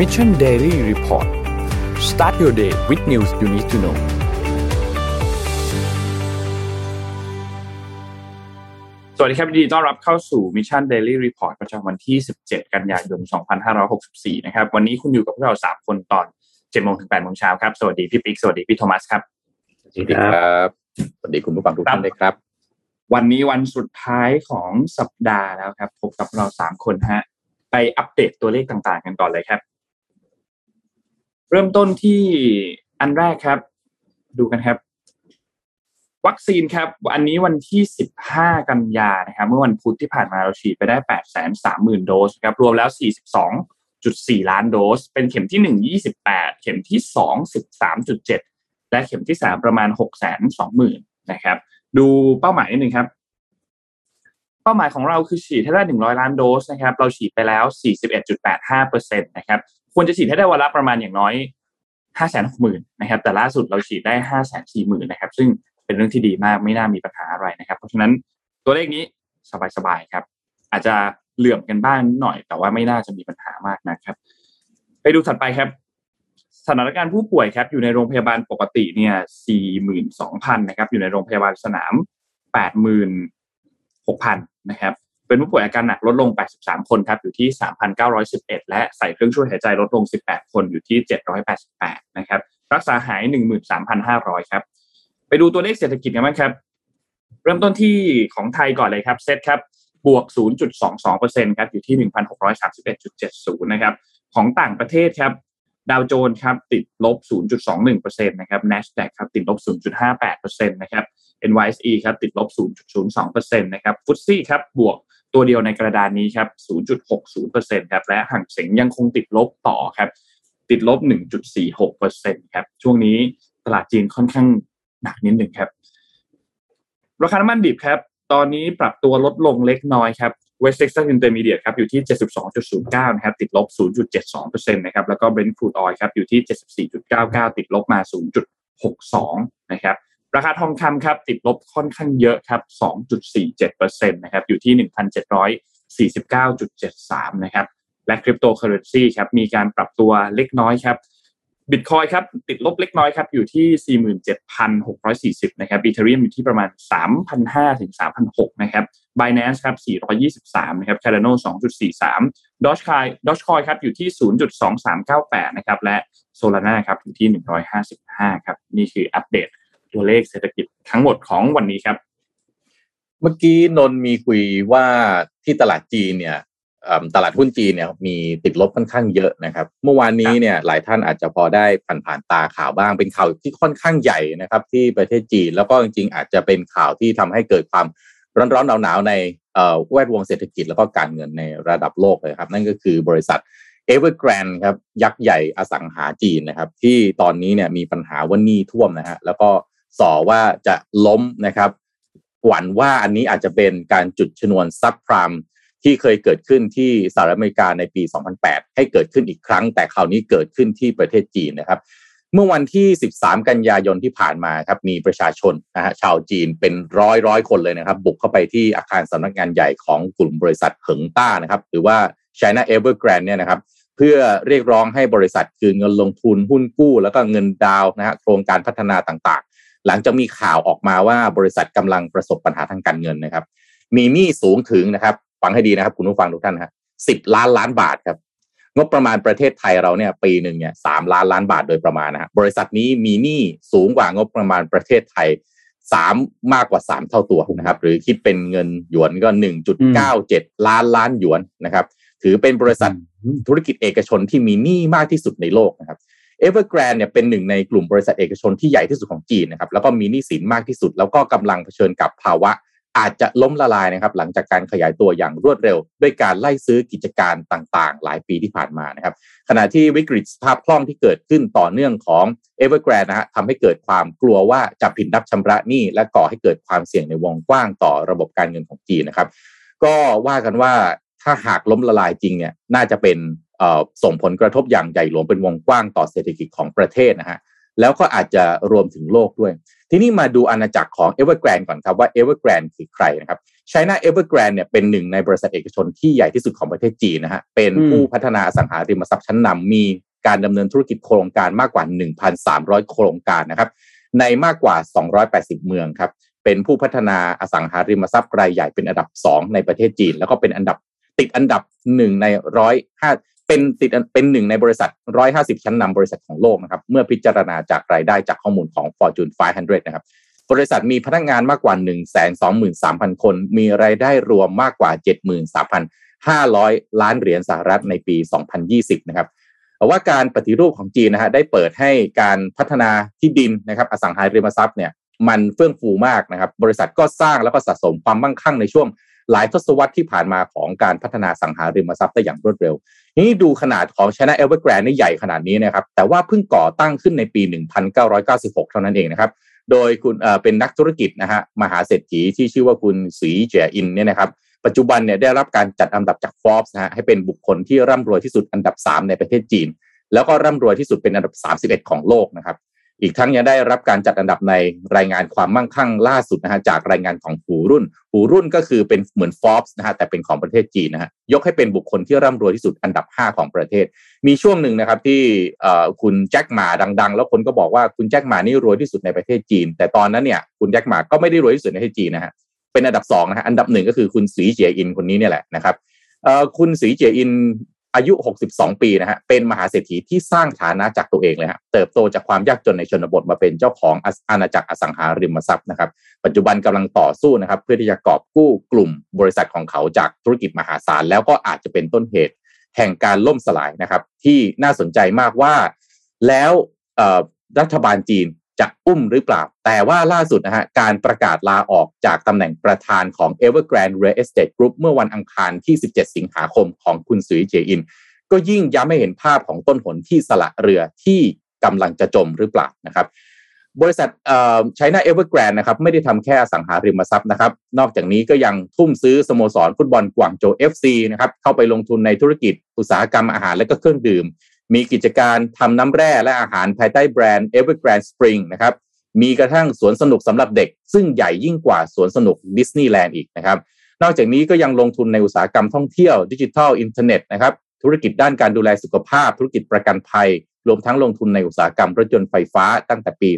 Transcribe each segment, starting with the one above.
Mission Daily Report start your day with news you need to know สวัสดีครับยินดีต้อนรับเข้าสู่ Mission Daily Report ประจำวันที่ 17 กันยายน 2564 นะครับ วันนี้คุณอยู่กับพวกเรา 3 คนตอน7โมงถึง8โมงเช้าครับ สวัสดีพี่ปิ๊ก สวัสดีพี่โทมัสครับ สวัสดีครับ สวัสดีคุณผู้ฟังทุกท่านเลยครับ วันนี้วันสุดท้ายของสัปดาห์แล้วครับ พบกับเรา 3 คนฮะ ไปอัปเดตตัวเลขต่างๆ กันก่อนเลยครับ เริ่มต้นที่อันแรกครับ ดูกันครับ วัคซีนครับ อันนี้วันที่ 15 กันยานะครับ เมื่อวันพุธที่ผ่านมาเราฉีดไปได้ 830,000 โดสครับ รวมแล้ว 42.4 ล้านโดส เป็นเข็มที่ 1 28 เข็มที่ 2 13.7 และเข็มที่ 3 ประมาณ 620,000นะครับ ดูเป้าหมายนิดนึงครับเป้าหมายของเราคือฉีดให้ได้ 100 ล้านโดสนะครับ เราฉีดไปแล้ว 41.85%นะครับ ควรจะฉีดให้ได้วันละประมาณอย่างน้อย560,000นนะครับแต่ล่าสุดเราฉีดได้540,000นนะครับซึ่งเป็นเรื่องที่ดีมากไม่น่ามีปัญหาอะไรนะครับ เพราะฉะนั้นตัวเลขนี้สบายๆครับ อาจจะเหลื่อมกันบ้างหน่อย แต่ว่าไม่น่าจะมีปัญหามากนะครับ ไปดูถัดไปครับ สถานการณ์ผู้ป่วยครับ อยู่ในโรงพยาบาลปกติเนี่ย42,000นะครับ อยู่ในโรงพยาบาลสนาม86,000นะครับ เป็นผู้ป่วยอาการหนักลดลง 83 คนครับอยู่ที่ 3,911 และใส่เครื่องช่วยหายใจลดลง 18 คนอยู่ที่ 788 นะครับรักษาหาย 13,500 ครับ ไปดูตัวเลขเศรษฐกิจกันบ้างครับ เริ่มต้นที่ของไทยก่อนเลยครับเซตครับบวก 0.22%ครับอยู่ที่ 1,631.70 นะครับของต่างประเทศครับดาวโจนส์ครับติดลบ 0.21%นะครับ NASDAQ ครับติดลบ 0.58%นะครับ NYSE ครับติดลบ 0.02%นะครับฟุตซี่ครับบวก ตัวเดียวในกระดานนี้ครับ 0.60%ครับ และห่างเสียงยังคงติดลบต่อครับ ติดลบ 1.46%ครับ ช่วงนี้ตลาดจีนค่อนข้างหนักนิดหนึ่งครับ ราคาน้ำมันดิบครับ ตอนนี้ปรับตัวลดลงเล็กน้อยครับ West Texas Intermediate ครับอยู่ที่ 72.09 นะครับ ติดลบ 0.72%นะครับ แล้วก็ Brent crude oil ครับอยู่ที่ 74.99 ติดลบมา 0.62 นะครับ ราคาทองคำครับติดลบค่อนข้างเยอะครับ 2.47%นะครับอยู่ที่ 1,749.73 นะครับ และคริปโตเคอเรนซีครับมีการปรับตัวเล็กน้อยครับบิตคอยครับติดลบเล็กน้อยครับอยู่ที่ 47,640 นะครับ Ethereum อยู่ที่ประมาณ 3,500 ถึง 3,600 นะครับ Binance ครับ 423 นะครับ Cardano 2.43 Dogecoin Dogecoin ครับอยู่ที่ 0.2398 นะครับและ Solana ครับอยู่ที่ 155 ครับ นี่คืออัปเดต ตัวเลขเศรษฐกิจทั้งหมดของวันนี้ครับ เมื่อกี้นนมีคุยว่าที่ตลาดจีนเนี่ยตลาดหุ้นจีนเนี่ยมีติดลบค่อนข้างเยอะนะครับ เมื่อวานนี้เนี่ยหลายท่านอาจจะพอได้ผ่านผ่านตาข่าวบ้างเป็นข่าวที่ค่อนข้างใหญ่นะครับ ที่ประเทศจีนแล้วก็จริงๆอาจจะเป็นข่าวที่ทำให้เกิดความร้อนๆหนาวๆในแวดวงเศรษฐกิจแล้วก็การเงินในระดับโลกเลยครับ นั่นก็คือบริษัท Evergrande ครับยักษ์ใหญ่อสังหาจีนนะครับ ที่ตอนนี้เนี่ยมีปัญหาว่านี้ท่วมนะฮะแล้วก็ ส่อว่าจะล้มนะครับหวั่นว่าอันนี้อาจจะเป็นการจุดชนวนซับพรามที่เคยเกิดขึ้นที่สหรัฐอเมริกาในปี 2008 ให้เกิดขึ้นอีกครั้ง แต่คราวนี้เกิดขึ้นที่ประเทศจีนนะครับ เมื่อวันที่ 13 กันยายนที่ผ่านมาครับมีประชาชนนะฮะชาวจีนเป็นร้อยร้อยคนเลยนะครับ บุกเข้าไปที่อาคารสำนักงานใหญ่ของกลุ่มบริษัทเหิงต้านะครับ หรือว่า China Evergrande เนี่ยนะครับ เพื่อเรียกร้องให้บริษัทคืนเงินลงทุนหุ้นกู้ แล้วก็เงินดาวนะฮะโครงการพัฒนาต่าง หลังจากมีข่าวออกมาว่าบริษัทกำลังประสบปัญหาทางการเงินนะครับ มีหนี้สูงถึงนะครับฟังให้ดีนะครับ คุณผู้ฟังทุกท่านครับสิบล้านล้านบาทครับ งบประมาณประเทศไทยเราเนี่ยปีหนึ่งเนี่ยสามล้านล้านบาทโดยประมาณนะครับบริษัทนี้มีหนี้สูงกว่างบประมาณประเทศไทยสามมากกว่าสามเท่าตัวนะครับ หรือคิดเป็นเงินหยวนก็หนึ่งจุดเก้าเจ็ดล้านล้านหยวนนะครับ ถือเป็นบริษัทธุรกิจเอกชนที่มีหนี้มากที่สุดในโลกนะครับ Evergrande เนี่ยเป็นหนึ่งในกลุ่มบริษัทเอกชนที่ใหญ่ที่สุดของจีนนะครับแล้วก็มีหนี้สินมากที่สุด แล้วก็กำลังเผชิญกับภาวะอาจจะล้มละลายนะครับหลังจากการขยายตัวอย่างรวดเร็ว ด้วยการไล่ซื้อกิจการต่างๆ หลายปีที่ผ่านมานะครับขณะที่วิกฤตสภาพคล่องที่เกิดขึ้นต่อเนื่องของ Evergrande นนะฮะทำให้เกิดความกลัวว่าจะผิดนับชำระหนี้และก่อให้เกิดความเสี่ยงในวงกว้างต่อระบบการเงินของจีนนะครับก็ว่ากันว่าถ้าหากล้มละลายจริงเนี่ยน่าจะเป็น ส่งผลกระทบอย่างใหญ่หลวงเป็นวงกว้างต่อเศรษฐกิจของประเทศนะฮะแล้วก็อาจจะรวมถึงโลกด้วย ทีนี้มาดูอาณาจักรของ e v e r g r a n d ก่อนครับว่า e v e r g r a n d คือใครนะครับ China Evergrande เนี่ยเป็นหนึ่งในบริษัทเอกชนที่ใหญ่ที่สุดของประเทศจีนนะฮะเป็นผู้พัฒนาอสังหาริมทรัพย์ชั้นนำมีการดำเนินธุรกิจโครงการมากกว่า 1,300 โครงการนะครับในมากกว่า 280 เมืองครับเป็นผู้พัฒนาอสังหาริมทรัพย์รายใหญ่เป็นอันดับ 2 ในประเทศจีน แล้วก็เป็นอันดับติดอันดับหนึ่งในร้อยห้า เป็นติดเป็นหนึ่งในบริษัท 150 ชั้นนำบริษัทของโลกนะครับ เมื่อพิจารณาจากรายได้จากข้อมูลของ Fortune 500 นะครับ บริษัทมีพนักงานมากกว่า 123,000 คน มีรายได้รวมมากกว่า 73,500 ล้านเหรียญสหรัฐในปี 2020 นะครับว่าการปฏิรูปของจีนนะฮะได้เปิดให้การพัฒนาที่ดินนะครับอสังหาริมทรัพย์เนี่ยมันเฟื่องฟูมากนะครับ บริษัทก็สร้างแล้วก็สะสมความมั่งคั่งในช่วง หลายทศวรรษที่ผ่านมาของการพัฒนาสังหาริมทรัพย์ได้อย่างรวดเร็ว นี่ดูขนาดของ China Evergrande นี่ใหญ่ขนาดนี้นะครับ แต่ว่าเพิ่งก่อตั้งขึ้นในปี 1996 เท่านั้นเองนะครับ โดยคุณเป็นนักธุรกิจนะฮะมหาเศรษฐีที่ชื่อว่าคุณสีเจียอินเนี่ยนะครับปัจจุบันเนี่ยได้รับการจัดอันดับจาก Forbes นะฮะให้เป็นบุคคลที่ร่ำรวยที่สุดอันดับ 3 ในประเทศจีน แล้วก็ร่ำรวยที่สุดเป็นอันดับ 31 ของโลกนะครับ อีกทั้งยังได้รับการจัดอันดับในรายงานความมั่งคั่งล่าสุดนะฮะจากรายงานของหูรุ่น หูรุ่นก็คือเป็นเหมือนฟอ b ส์นะฮะแต่เป็นของประเทศจีนนะฮะยกให้เป็นบุคคลที่ร่ำรวยที่สุดอันดับ 5 ของประเทศ มีช่วงหนึ่งนะครับที่คุณแจ็คหมาดัง ๆ แล้วคนก็บอกว่าคุณแจ็คหมานี่รวยที่สุดในประเทศจีน แต่ตอนนั้นเนี่ยคุณแจ็คหมาก็ไม่ได้รวยที่สุดในประเทศจีนนะฮะเป็นอันดับ2นะฮะอันดับหนึ่งก็คือคุณสีเจียอินคนนี้เนี่ยแหละนะครับคุณสีเจียอิน อายุ 62 ปีนะฮะ เป็นมหาเศรษฐีที่สร้างฐานะจากตัวเองเลยฮะ เติบโตจากความยากจนในชนบทมาเป็นเจ้าของอาณาจักรอสังหาริมทรัพย์นะครับ ปัจจุบันกำลังต่อสู้นะครับ เพื่อที่จะกอบกู้กลุ่มบริษัทของเขาจากธุรกิจมหาศาล แล้วก็อาจจะเป็นต้นเหตุ แห่งการล่มสลายนะครับ ที่น่าสนใจมากว่า แล้วรัฐบาลจีน จะอุ้มหรือเปล่า แต่ว่าล่าสุดนะฮะการประกาศลาออกจากตำแหน่งประธานของ Evergrande Real Estate Group เมื่อวันอังคารที่ 17 สิงหาคมของคุณสุยเจอิน ก็ยิ่งย้ำให้เห็นภาพของต้นหนที่สละเรือที่กำลังจะจมหรือเปล่านะครับบริษัท China Evergrande นะครับไม่ได้ทำแค่อสังหาริมทรัพย์นะครับ นอกจากนี้ก็ยังทุ่มซื้อสโมสรฟุตบอลกวางโจว FC นะครับเข้าไปลงทุนในธุรกิจอุตสาหกรรมอาหารและก็เครื่องดื่ม มีกิจการทำน้ำแร่และอาหารภายใต้แบรนด์ Evergrande Spring นะครับ มีกระทั่งสวนสนุกสำหรับเด็ก ซึ่งใหญ่ยิ่งกว่าสวนสนุกดิสนีย์แลนด์อีกนะครับ นอกจากนี้ก็ยังลงทุนในอุตสาหกรรมท่องเที่ยวดิจิทัลอินเทอร์เน็ตนะครับ ธุรกิจด้านการดูแลสุขภาพ ธุรกิจประกันภัย รวมทั้งลงทุนในอุตสาหกรรมรถยนต์ไฟฟ้าตั้งแต่ปี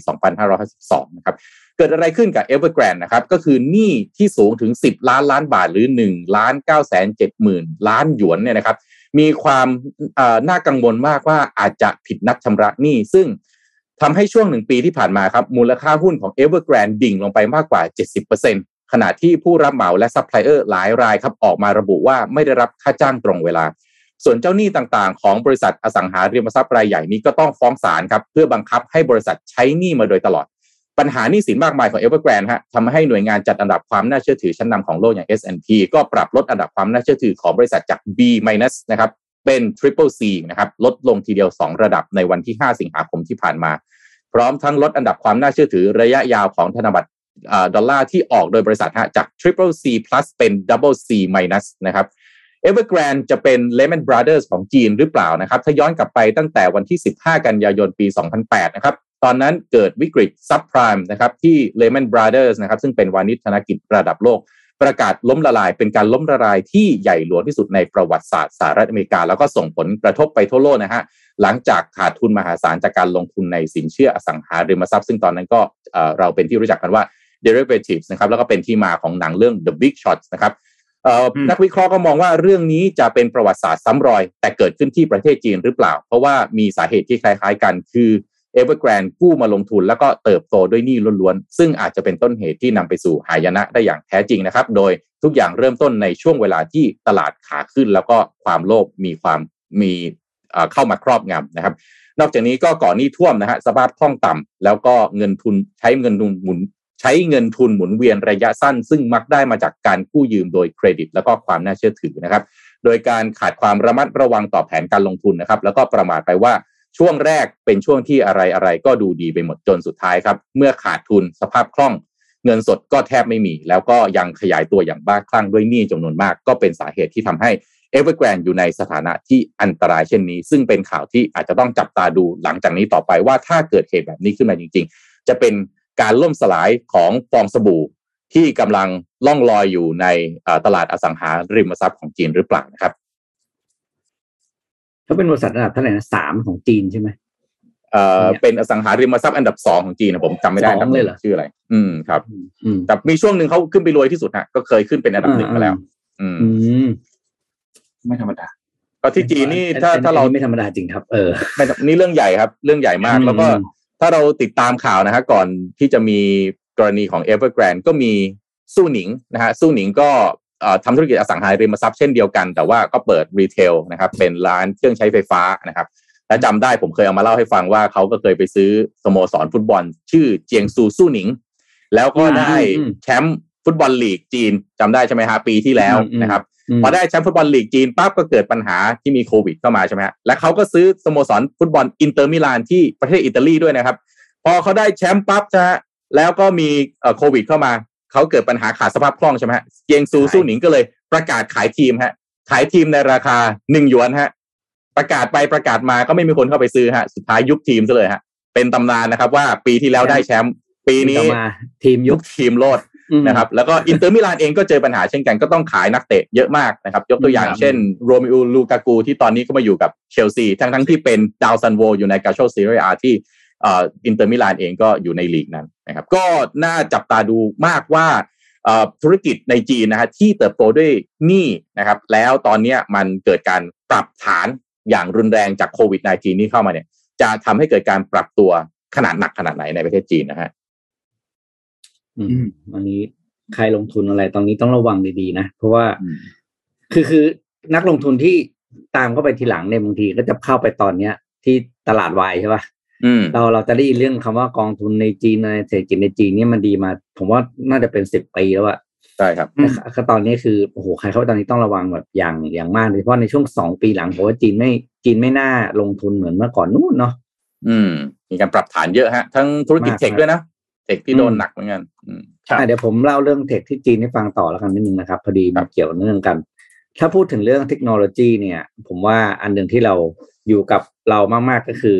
2552 นะครับ เกิดอะไรขึ้นกับ Evergrande นะครับ ก็คือหนี้ที่สูงถึง 10 ล้านล้านบาทหรือ1ล้าน9แสน7หมื่นล้านหยวนเนี่ยนะครับ มีความน่ากังวลมากว่าอาจจะผิดนัดชำระหนี้ ซึ่งทำให้ช่วงหนึ่งปีที่ผ่านมาครับ มูลค่าหุ้นของ Evergrande ดิ่งลงไปมากกว่า 70%ขณะที่ผู้รับเหมาและซัพพลายเออร์หลายรายครับออกมาระบุว่าไม่ได้รับค่าจ้างตรงเวลา ส่วนเจ้าหนี้ต่างๆ ของบริษัทอสังหาริมทรัพย์รายใหญ่นี้ก็ต้องฟ้องศาลครับเพื่อบังคับให้บริษัทใช้หนี้มาโดยตลอด ปัญหาหนี้สินมากมายของ Evergrande ฮะทำให้หน่วยงานจัดอันดับความน่าเชื่อถือชั้นนำของโลกอย่าง S&P ก็ปรับลดอันดับความน่าเชื่อถือของบริษัทจาก B- นะครับเป็น Triple C นะครับลดลงทีเดียว 2 ระดับในวันที่ 5 สิงหาคมที่ผ่านมา พร้อมทั้งลดอันดับความน่าเชื่อถือระยะยาวของธนบัตรดอลลาร์ที่ออกโดยบริษัทฮะจาก Triple C plus เป็น Double C minus นะครับ Evergrande จะเป็น Lehman Brothers ของจีนหรือเปล่านะครับ ถ้าย้อนกลับไปตั้งแต่วันที่ 15 กันยายนปี 2008 นะครับ ตอนนั้นเกิดวิกฤตซับไพรม์นะครับที่ Lehman Brothers นะครับซึ่งเป็นวานิชธนกิจระดับโลก ประกาศล้มละลาย เป็นการล้มละลายที่ใหญ่หลวงที่สุดในประวัติศาสตร์สหรัฐอเมริกา แล้วก็ส่งผลกระทบไปทั่วโลกนะฮะหลังจากขาดทุนมหาศาลจากการลงทุนในสินเชื่ออสังหาริมทรัพย์ ซึ่งตอนนั้นก็เราเป็นที่รู้จักกันว่า derivatives นะครับแล้วก็เป็นที่มาของหนังเรื่อง The Big Short นะครับนักวิเคราะห์ก็มองว่าเรื่องนี้จะเป็นประวัติศาสตร์ซ้ำรอย แต่เกิดขึ้นที่ประเทศจีนหรือเปล่า เพราะว่ามีสาเหตุที่คล้าย ๆ กัน คือ Evergrande กู้มาลงทุนแล้วก็เติบโตด้วยหนี้ล้วนๆ ซึ่งอาจจะเป็นต้นเหตุที่นำไปสู่หายนะได้อย่างแท้จริงนะครับ โดยทุกอย่างเริ่มต้นในช่วงเวลาที่ตลาดขาขึ้น แล้วก็ความโลภมีความมีเข้ามาครอบงำนะครับ นอกจากนี้ก็ก่อหนี้ท่วมนะฮะสภาพคล่องต่ำแล้วก็เงินทุนใช้เงินทุนหมุนใช้เงินทุนหมุนเวียนระยะสั้น ซึ่งมักได้มาจากการกู้ยืมโดยเครดิต แล้วก็ความน่าเชื่อถือนะครับ โดยการขาดความระมัดระวังต่อแผนการลงทุนนะครับ แล้วก็ประมาทไปว่า ช่วงแรกเป็นช่วงที่อะไรอะไรก็ดูดีไปหมดจนสุดท้ายครับ เมื่อขาดทุนสภาพคล่อง เงินสดก็แทบไม่มี แล้วก็ยังขยายตัวอย่างบ้าคลั่งด้วยหนี้จำนวนมาก ก็เป็นสาเหตุที่ทำให้ Evergrande อยู่ในสถานะที่อันตรายเช่นนี้ ซึ่งเป็นข่าวที่อาจจะต้องจับตาดูหลังจากนี้ต่อไปว่าถ้าเกิดเหตุแบบนี้ขึ้นมาจริง ๆ จะเป็นการล่มสลายของฟองสบู่ที่กำลังล่องลอยอยู่ในตลาดอสังหาริมทรัพย์ของจีนหรือเปล่านะครับ เขาเป็นบริษัทระดับเท่าไหร่นะสามของจีนใช่ไหมเอ่อเป็นอสังหาริมทรัพย์อันดับสองของจีนนะผมจำไม่ได้ครับเลยเหรอชื่ออะไร อืมครับแต่มีช่วงหนึ่งเขาขึ้นไปรวยที่สุดฮะก็เคยขึ้นเป็นอันดับหนึ่งมาแล้ว อืมไม่ธรรมดาก็ที่จีนนี่ถ้าถ้าเราไม่ธรรมดาจริงครับ เออนี่เรื่องใหญ่ครับ เรื่องใหญ่มาก แล้วก็ถ้าเราติดตามข่าวนะฮะก่อนที่จะมีกรณีของ Evergrande ก็มีสู้หนิงนะฮะสู้หนิงก็ ทำธุรกิจอสังหาริมทรัพย์เช่นเดียวกัน แต่ว่าก็เปิด retail นะครับเป็นร้านเครื่องใช้ไฟฟ้านะครับและจำได้ผมเคยเอามาเล่าให้ฟังว่าเขาก็เคยไปซื้อสโมสรฟุตบอล ชื่อเจียงซูซูหนิง แล้วก็ได้แชมป์ฟุตบอลลีกจีนจำได้ใช่ไหมฮะปีที่แล้วนะครับพอได้แชมป์ฟุตบอลลีกจีนปั๊บก็เกิดปัญหาที่มีโควิดเข้ามาใช่ไหมฮะและเขาก็ซื้อสโมสรฟุตบอลอินเตอร์มิลานที่ประเทศอิตาลีด้วยนะครับ พอเขาได้แชมป์ปั๊บนะฮะแล้วก็มีโควิดเข้ามา เขาเกิดปัญหาขาดสภาพคล่องใช่ไหมฮะเจียงซูซูหนิงก็เลยประกาศขายทีมฮะ ขายทีมในราคาหนึ่งหยวนฮะ ประกาศไปประกาศมาก็ไม่มีคนเข้าไปซื้อฮะ สุดท้ายยุบทีมซะเลยฮะ เป็นตำนานนะครับว่าปีที่แล้วได้แชมป์ปีนี้ทีมยุบทีมโลดนะครับ แล้วก็อินเตอร์มิลานเองก็เจอปัญหาเช่นกันก็ต้องขายนักเตะเยอะมากนะครับ ยกตัวอย่างเช่นโรเมลูลูกากูที่ตอนนี้ก็มาอยู่กับเชลซีทั้งทั้งที่เป็นดาวซัลโวอยู่ในกัลโช่เซเรียอาที่ อินเตอร์มิลานเองก็อยู่ในลีกนั้นนะครับ ก็น่าจับตาดูมากว่าธุรกิจในจีนนะฮะที่เติบโตด้วยหนี้นะครับ แล้วตอนนี้มันเกิดการปรับฐานอย่างรุนแรงจากโควิด -19 นี้เข้ามาเนี่ย จะทำให้เกิดการปรับตัวขนาดหนักขนาดไหนในประเทศจีนนะฮะอืมอันนี้ใครลงทุนอะไรตอนนี้ต้องระวังดีๆนะ เพราะว่าคือคือนักลงทุนที่ตามเข้าไปทีหลังเนี่ยบางทีก็จะเข้าไปตอนเนี้ย ที่ตลาดวายใช่ป่ะ เราเราจะได้ยินเรื่องคำว่ากองทุนในจีนในเศรษฐกิจในจีนนี่มันดีมา ผมว่าน่าจะเป็นสิบปีแล้วอะใช่ครับก็ตอนนี้คือโอ้โหใครเข้าตอนนี้ต้องระวังแบบอย่างอย่างมากโดยเฉพาะในช่วงสองปีหลังผมว่าจีนไม่จีนไม่น่าลงทุนเหมือนเมื่อก่อนนู้นเนาะอืม มีการปรับฐานเยอะฮะ ทั้งธุรกิจเทคด้วยนะเทคที่โดนหนักเหมือนกันอืมเดี๋ยวผมเล่าเรื่องเทคที่จีนให้ฟังต่อแล้วกันนิดนึงนะครับ พอดีมันเกี่ยวเรื่องกัน ถ้าพูดถึงเรื่องเทคโนโลยีเนี่ย ผมว่าอันหนึ่งที่เราอยู่กับเรามากๆก็คือ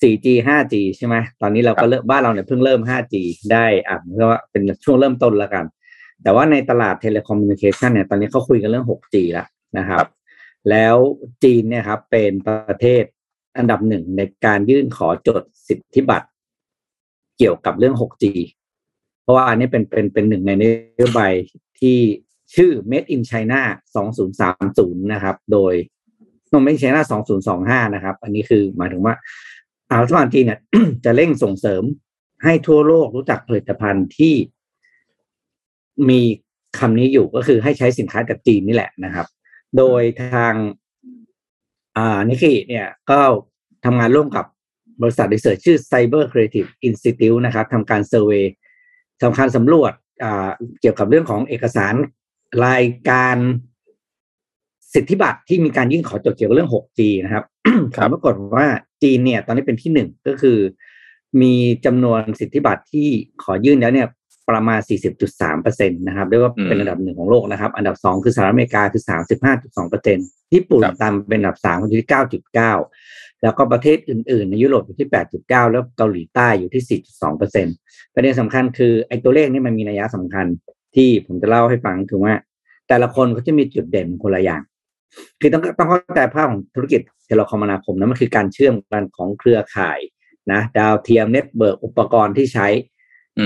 4G 5G ใช่ไหมตอนนี้เราก็เริ่มบ้านเราเนี่ยเพิ่งเริ่ม 5G ได้อะเพราะว่าเป็นช่วงเริ่มต้นแล้วกัน แต่ว่าในตลาด telecommunication เนี่ยตอนนี้เขาคุยกันเรื่อง 6G แล้วนะครับ แล้วจีนเนี่ยครับเป็นประเทศอันดับหนึ่งในการยื่นขอจดสิทธิบัตรเกี่ยวกับเรื่อง 6G เพราะว่าอันนี้เป็นเป็นเป็นหนึ่งในนโยบายที่ชื่อ Made in China 2030 นะครับ โดยนม Made in China 2025 นะครับ อันนี้คือหมายถึงว่าอา รัฐบาลจีนเนี่ยจะเร่งส่งเสริมให้ทั่วโลกรู้จักผลิตภัณฑ์ที่มีคำนี้อยู่ก็คือให้ใช้สินค้าจากจีนนี่แหละนะครับ โดยทางอ่านิกเคอิเนี่ยก็ทำงานร่วมกับบริษัท research ชื่อ Cyber Creative Institute นะครับทำการ survey ทำการสำรวจเกี่ยวกับเรื่องของเอกสารรายการสิทธิบัตรที่มีการยื่นขอจดเกี่ยวกับเรื่อง 6G นะครับ ปรากฏว่าจีนเนี่ยตอนนี้เป็นที่หนึ่งก็คือ มีจำนวนสิทธิบัตรที่ขอยื่นแล้วเนี่ยประมาณ 40.3%นะครับเรียกว่าเป็นอันดับหนึ่งของโลกนะครับ อันดับสองคือสหรัฐอเมริกาคือ 35.2%ญี่ปุ่นตามเป็นอันดับสามอยู่ที่ 9.9 แล้วก็ประเทศอื่นๆ ในยุโรปอยู่ที่ 8.9 แล้วเกาหลีใต้อยู่ที่ 4.2%ประเด็นสำคัญคือไอ้ตัวเลขนี้มันมีนัยสำคัญที่ผมจะเล่าให้ฟังคือว่า แต่ละคนเขาจะมีจุดเด่นคนละอย่าง คือต้องต้องเข้าใจภาพของธุรกิจโทรคมนาคมนะมันคือการเชื่อมกันของเครือข่ายนะดาวเทียม network อุปกรณ์ที่ใช้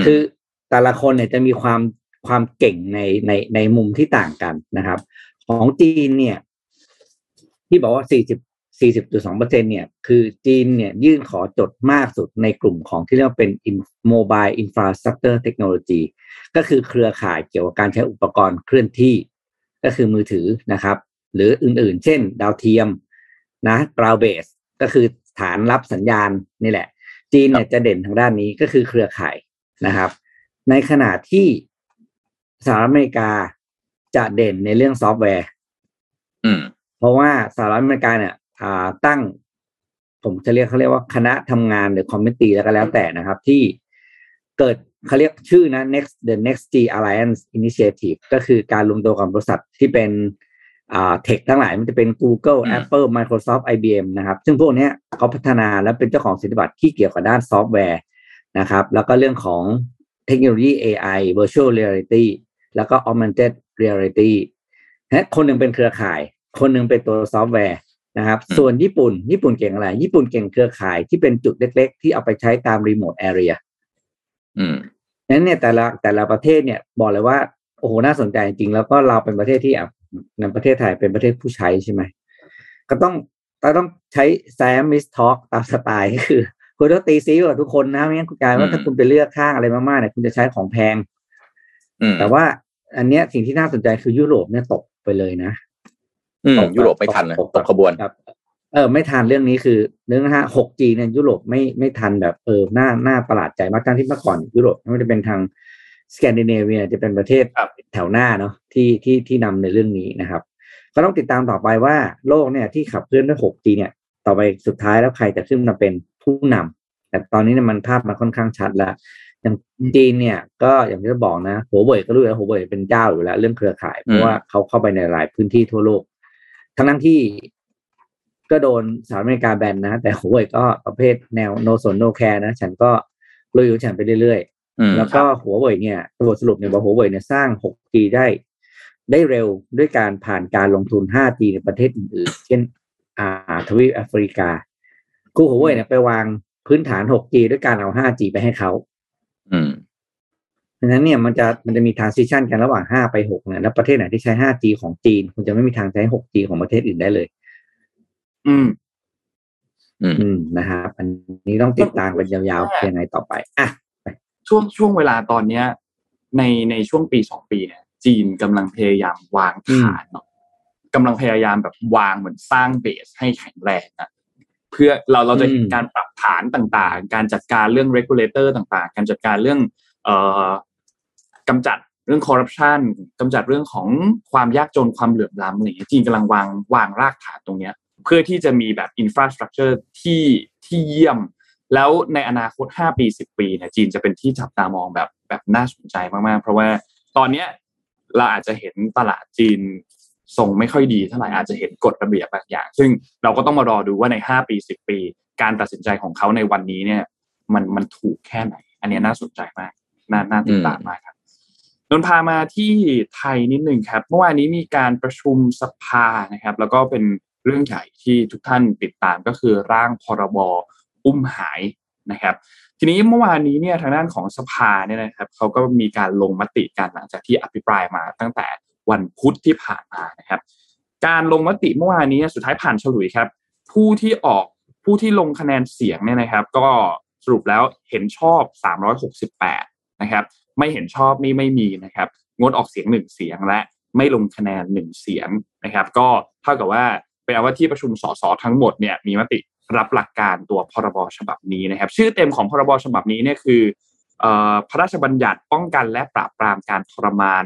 คือแต่ละคนเนี่ยจะมีความความเก่งในในในมุมที่ต่างกันนะครับ ของจีนเนี่ย ที่บอกว่าสี่สิบสี่สิบจุดสองเปอร์เซ็นเนี่ยคือจีนเนี่ยยื่นขอจดมากสุดในกลุ่มของที่เรียกว่าเป็น mobile infrastructure technology ก็คือเครือข่ายเกี่ยวกับการใช้อุปกรณ์เคลื่อนที่ ก็คือมือถือนะครับ หรืออื่นๆ เช่น ดาวเทียมนะ ground base ก็คือฐานรับสัญญาณนี่แหละ จีนเนี่ยจะเด่นทางด้านนี้ก็คือเครือข่ายนะครับ ในขณะที่สหรัฐอเมริกาจะเด่นในเรื่องซอฟต์แวร์เพราะว่าสหรัฐอเมริกาเนี่ยตั้ง ผมจะเรียกเขาเรียกว่าคณะทำงานหรือ committee แล้วก็แล้วแต่นะครับ ที่เกิดเขาเรียกชื่อนะ next the next G alliance initiative ก็คือการรวมตัวกับบริษัทที่เป็นอ่า tech ทั้งหลายมันจะเป็น Google อืม Apple Microsoft IBM นะครับ ซึ่งพวกเนี้ยเขาพัฒนาและเป็นเจ้าของสิทธิบัตรที่เกี่ยวกับด้านซอฟต์แวร์นะครับ แล้วก็เรื่องของเทคโนโลยี AI Virtual Reality แล้วก็ Augmented Reality นะคนหนึ่งเป็นเครือข่าย คนหนึ่งเป็นตัวซอฟต์แวร์นะครับอืมส่วนญี่ปุ่น ญี่ปุ่นเก่งอะไร ญี่ปุ่นเก่งเครือข่ายที่เป็นจุดเล็ก ๆ ที่เอาไปใช้ตาม Remote Area อืมนั้นเนี่ยแต่ละแต่ละประเทศเนี่ยบอกเลยว่าโอ้โหน่าสนใจจริงๆแล้วก็เราเป็นประเทศที่อะ ในประเทศไทยเป็นประเทศผู้ใช้ใช่ไหมก็ต้องเราต้องใช้แซมมิสทอ k ตามสไตล์ก็คือคุณต้องตีซีกับทุกคนนะไม่งั้นคุณกลายว่าอืมถ้าคุณไปเลือกข้างอะไรมากๆเนี่ยคุณจะใช้ของแพงอืมแต่ว่า อันเนี้ยสิ่งที่น่าสนใจคือยุโรปเนี่ยตกไปเลยนะอืมตกยุโรปไม่ทันนะตกขบวนครับ เออ ไม่ทันเรื่องนี้คือเรื่องนะฮะ 6G เนี่ยยุโรปไม่ไม่ทันแบบเออหน้าหน้าประหลาดใจมากทั้งที่เมื่อก่อนยุโรปไม่ว่าจะเป็นทาง สแกนดิเนเวียจะเป็นประเทศครับแถวหน้าเนาะที่ที่ที่นำในเรื่องนี้นะครับ ก็ต้องติดตามต่อไปว่าโลกเนี่ยที่ขับเคลื่อนด้วย 6G เนี่ย ต่อไปสุดท้ายแล้วใครจะขึ้นมาเป็นผู้นำแต่ตอนนี้เนี่ยมันภาพมันค่อนข้างชัดแล้วอย่างจีนเนี่ยก็อย่างที่บอกนะหัวเว่ยก็รู้อยู่แล้วหัวเว่ยเป็นเจ้าอยู่แล้ว เรื่องเครือข่ายเพราะว่าเขาเข้าไปในหลายพื้นที่ทั่วโลก ทั้งนั้นที่ก็โดนสหรัฐอเมริกาแบนนะ แต่หัวเว่ยก็ประเภทแนว no สน no care นะ ฉันก็ลุยของฉันไปเรื่อยอืมๆ แล้วก็หัวเว่ยเนี่ยตัวสรุปเนี่ยว่าหัวเว่ยเนี่ยสร้าง 6G ได้ ได้เร็วด้วยการผ่านการลงทุน 5G ในประเทศอื่นๆ เช่นอ่าทวีปแอฟริกาคู่หัวเว่ยเนี่ยไปวางพื้นฐาน 6G ด้วยการเอา 5G ไปให้เขาอืมดังนั้นเนี่ยมันจะมันจะมี transition กันระหว่าง 5 ไป 6 เนี่ย แล้วประเทศไหนที่ใช้ 5G ของจีน คุณจะไม่มีทางใช้ 6G ของประเทศอื่นได้เลย อืม อืมอืมนะครับ อันนี้ต้องติดตามกันยาวๆยังไงต่อไป อะ ช่วงช่วงเวลาตอนเนี้ย ในในช่วงปีสองปีเนี่ย จีนกำลังพยายามวางฐานเนาะกำลังพยายามแบบวางเหมือนสร้างเบสให้แข็งแรงอะเพื่อเราเราจะเห็นอืมการปรับฐานต่างๆ การจัดการเรื่อง regulator ต่างๆ การจัดการเรื่องเอ่อกำจัดเรื่องคอร์รัปชันกำจัดเรื่องของความยากจนความเหลื่อมล้ำอะไรอย่างเงี้ยจีนกำลังวางวางรากฐานตรงเนี้ย เพื่อที่จะมีแบบอินฟราสตรักเจอร์ที่ที่เยี่ยม แล้วในอนาคต 5 ปี 10 ปีเนี่ยจีนจะเป็นที่จับตามองแบบแบบน่าสนใจมากๆ เพราะว่าตอนเนี้ยเราอาจจะเห็นตลาดจีนส่งไม่ค่อยดีเท่าไหร่อาจจะเห็นกฎระเบียบบางอย่าง ซึ่งเราก็ต้องมารอดูว่าใน 5 ปี 10 ปี การตัดสินใจของเขาในวันนี้เนี่ย มันมันถูกแค่ไหน อันเนี้ยน่าสนใจมากน่าน่าติดตามมากครับนนท์พามาที่ไทยนิดหนึ่งครับเมื่อวานนี้มีการประชุมสภานะครับ แล้วก็เป็นเรื่องใหญ่ที่ทุกท่านติดตามก็คือร่างพรบ อุ้มหายนะครับ ทีนี้เมื่อวานนี้เนี่ยทางด้านของสภาเนี่ยนะครับเขาก็มีการลงมติกันหลังจากที่อภิปรายมาตั้งแต่วันพุธที่ผ่านมานะครับ การลงมติเมื่อวานนี้สุดท้ายผ่านฉลุยครับ ผู้ที่ออกผู้ที่ลงคะแนนเสียงเนี่ยนะครับ ก็สรุปแล้วเห็นชอบ 368 นะครับ ไม่เห็นชอบนี่ไม่มีนะครับ งดออกเสียงหนึ่งเสียงและไม่ลงคะแนนหนึ่งเสียงนะครับ ก็เท่ากับว่าเป็นอาว่าที่ประชุมสสทั้งหมดเนี่ยมีมติ รับหลักการตัวพรบฉบับนี้นะครับ ชื่อเต็มของพรบฉบับนี้เนี่ยคืออพระราชบัญญัติป้องกันและปราบปรามการทรมาน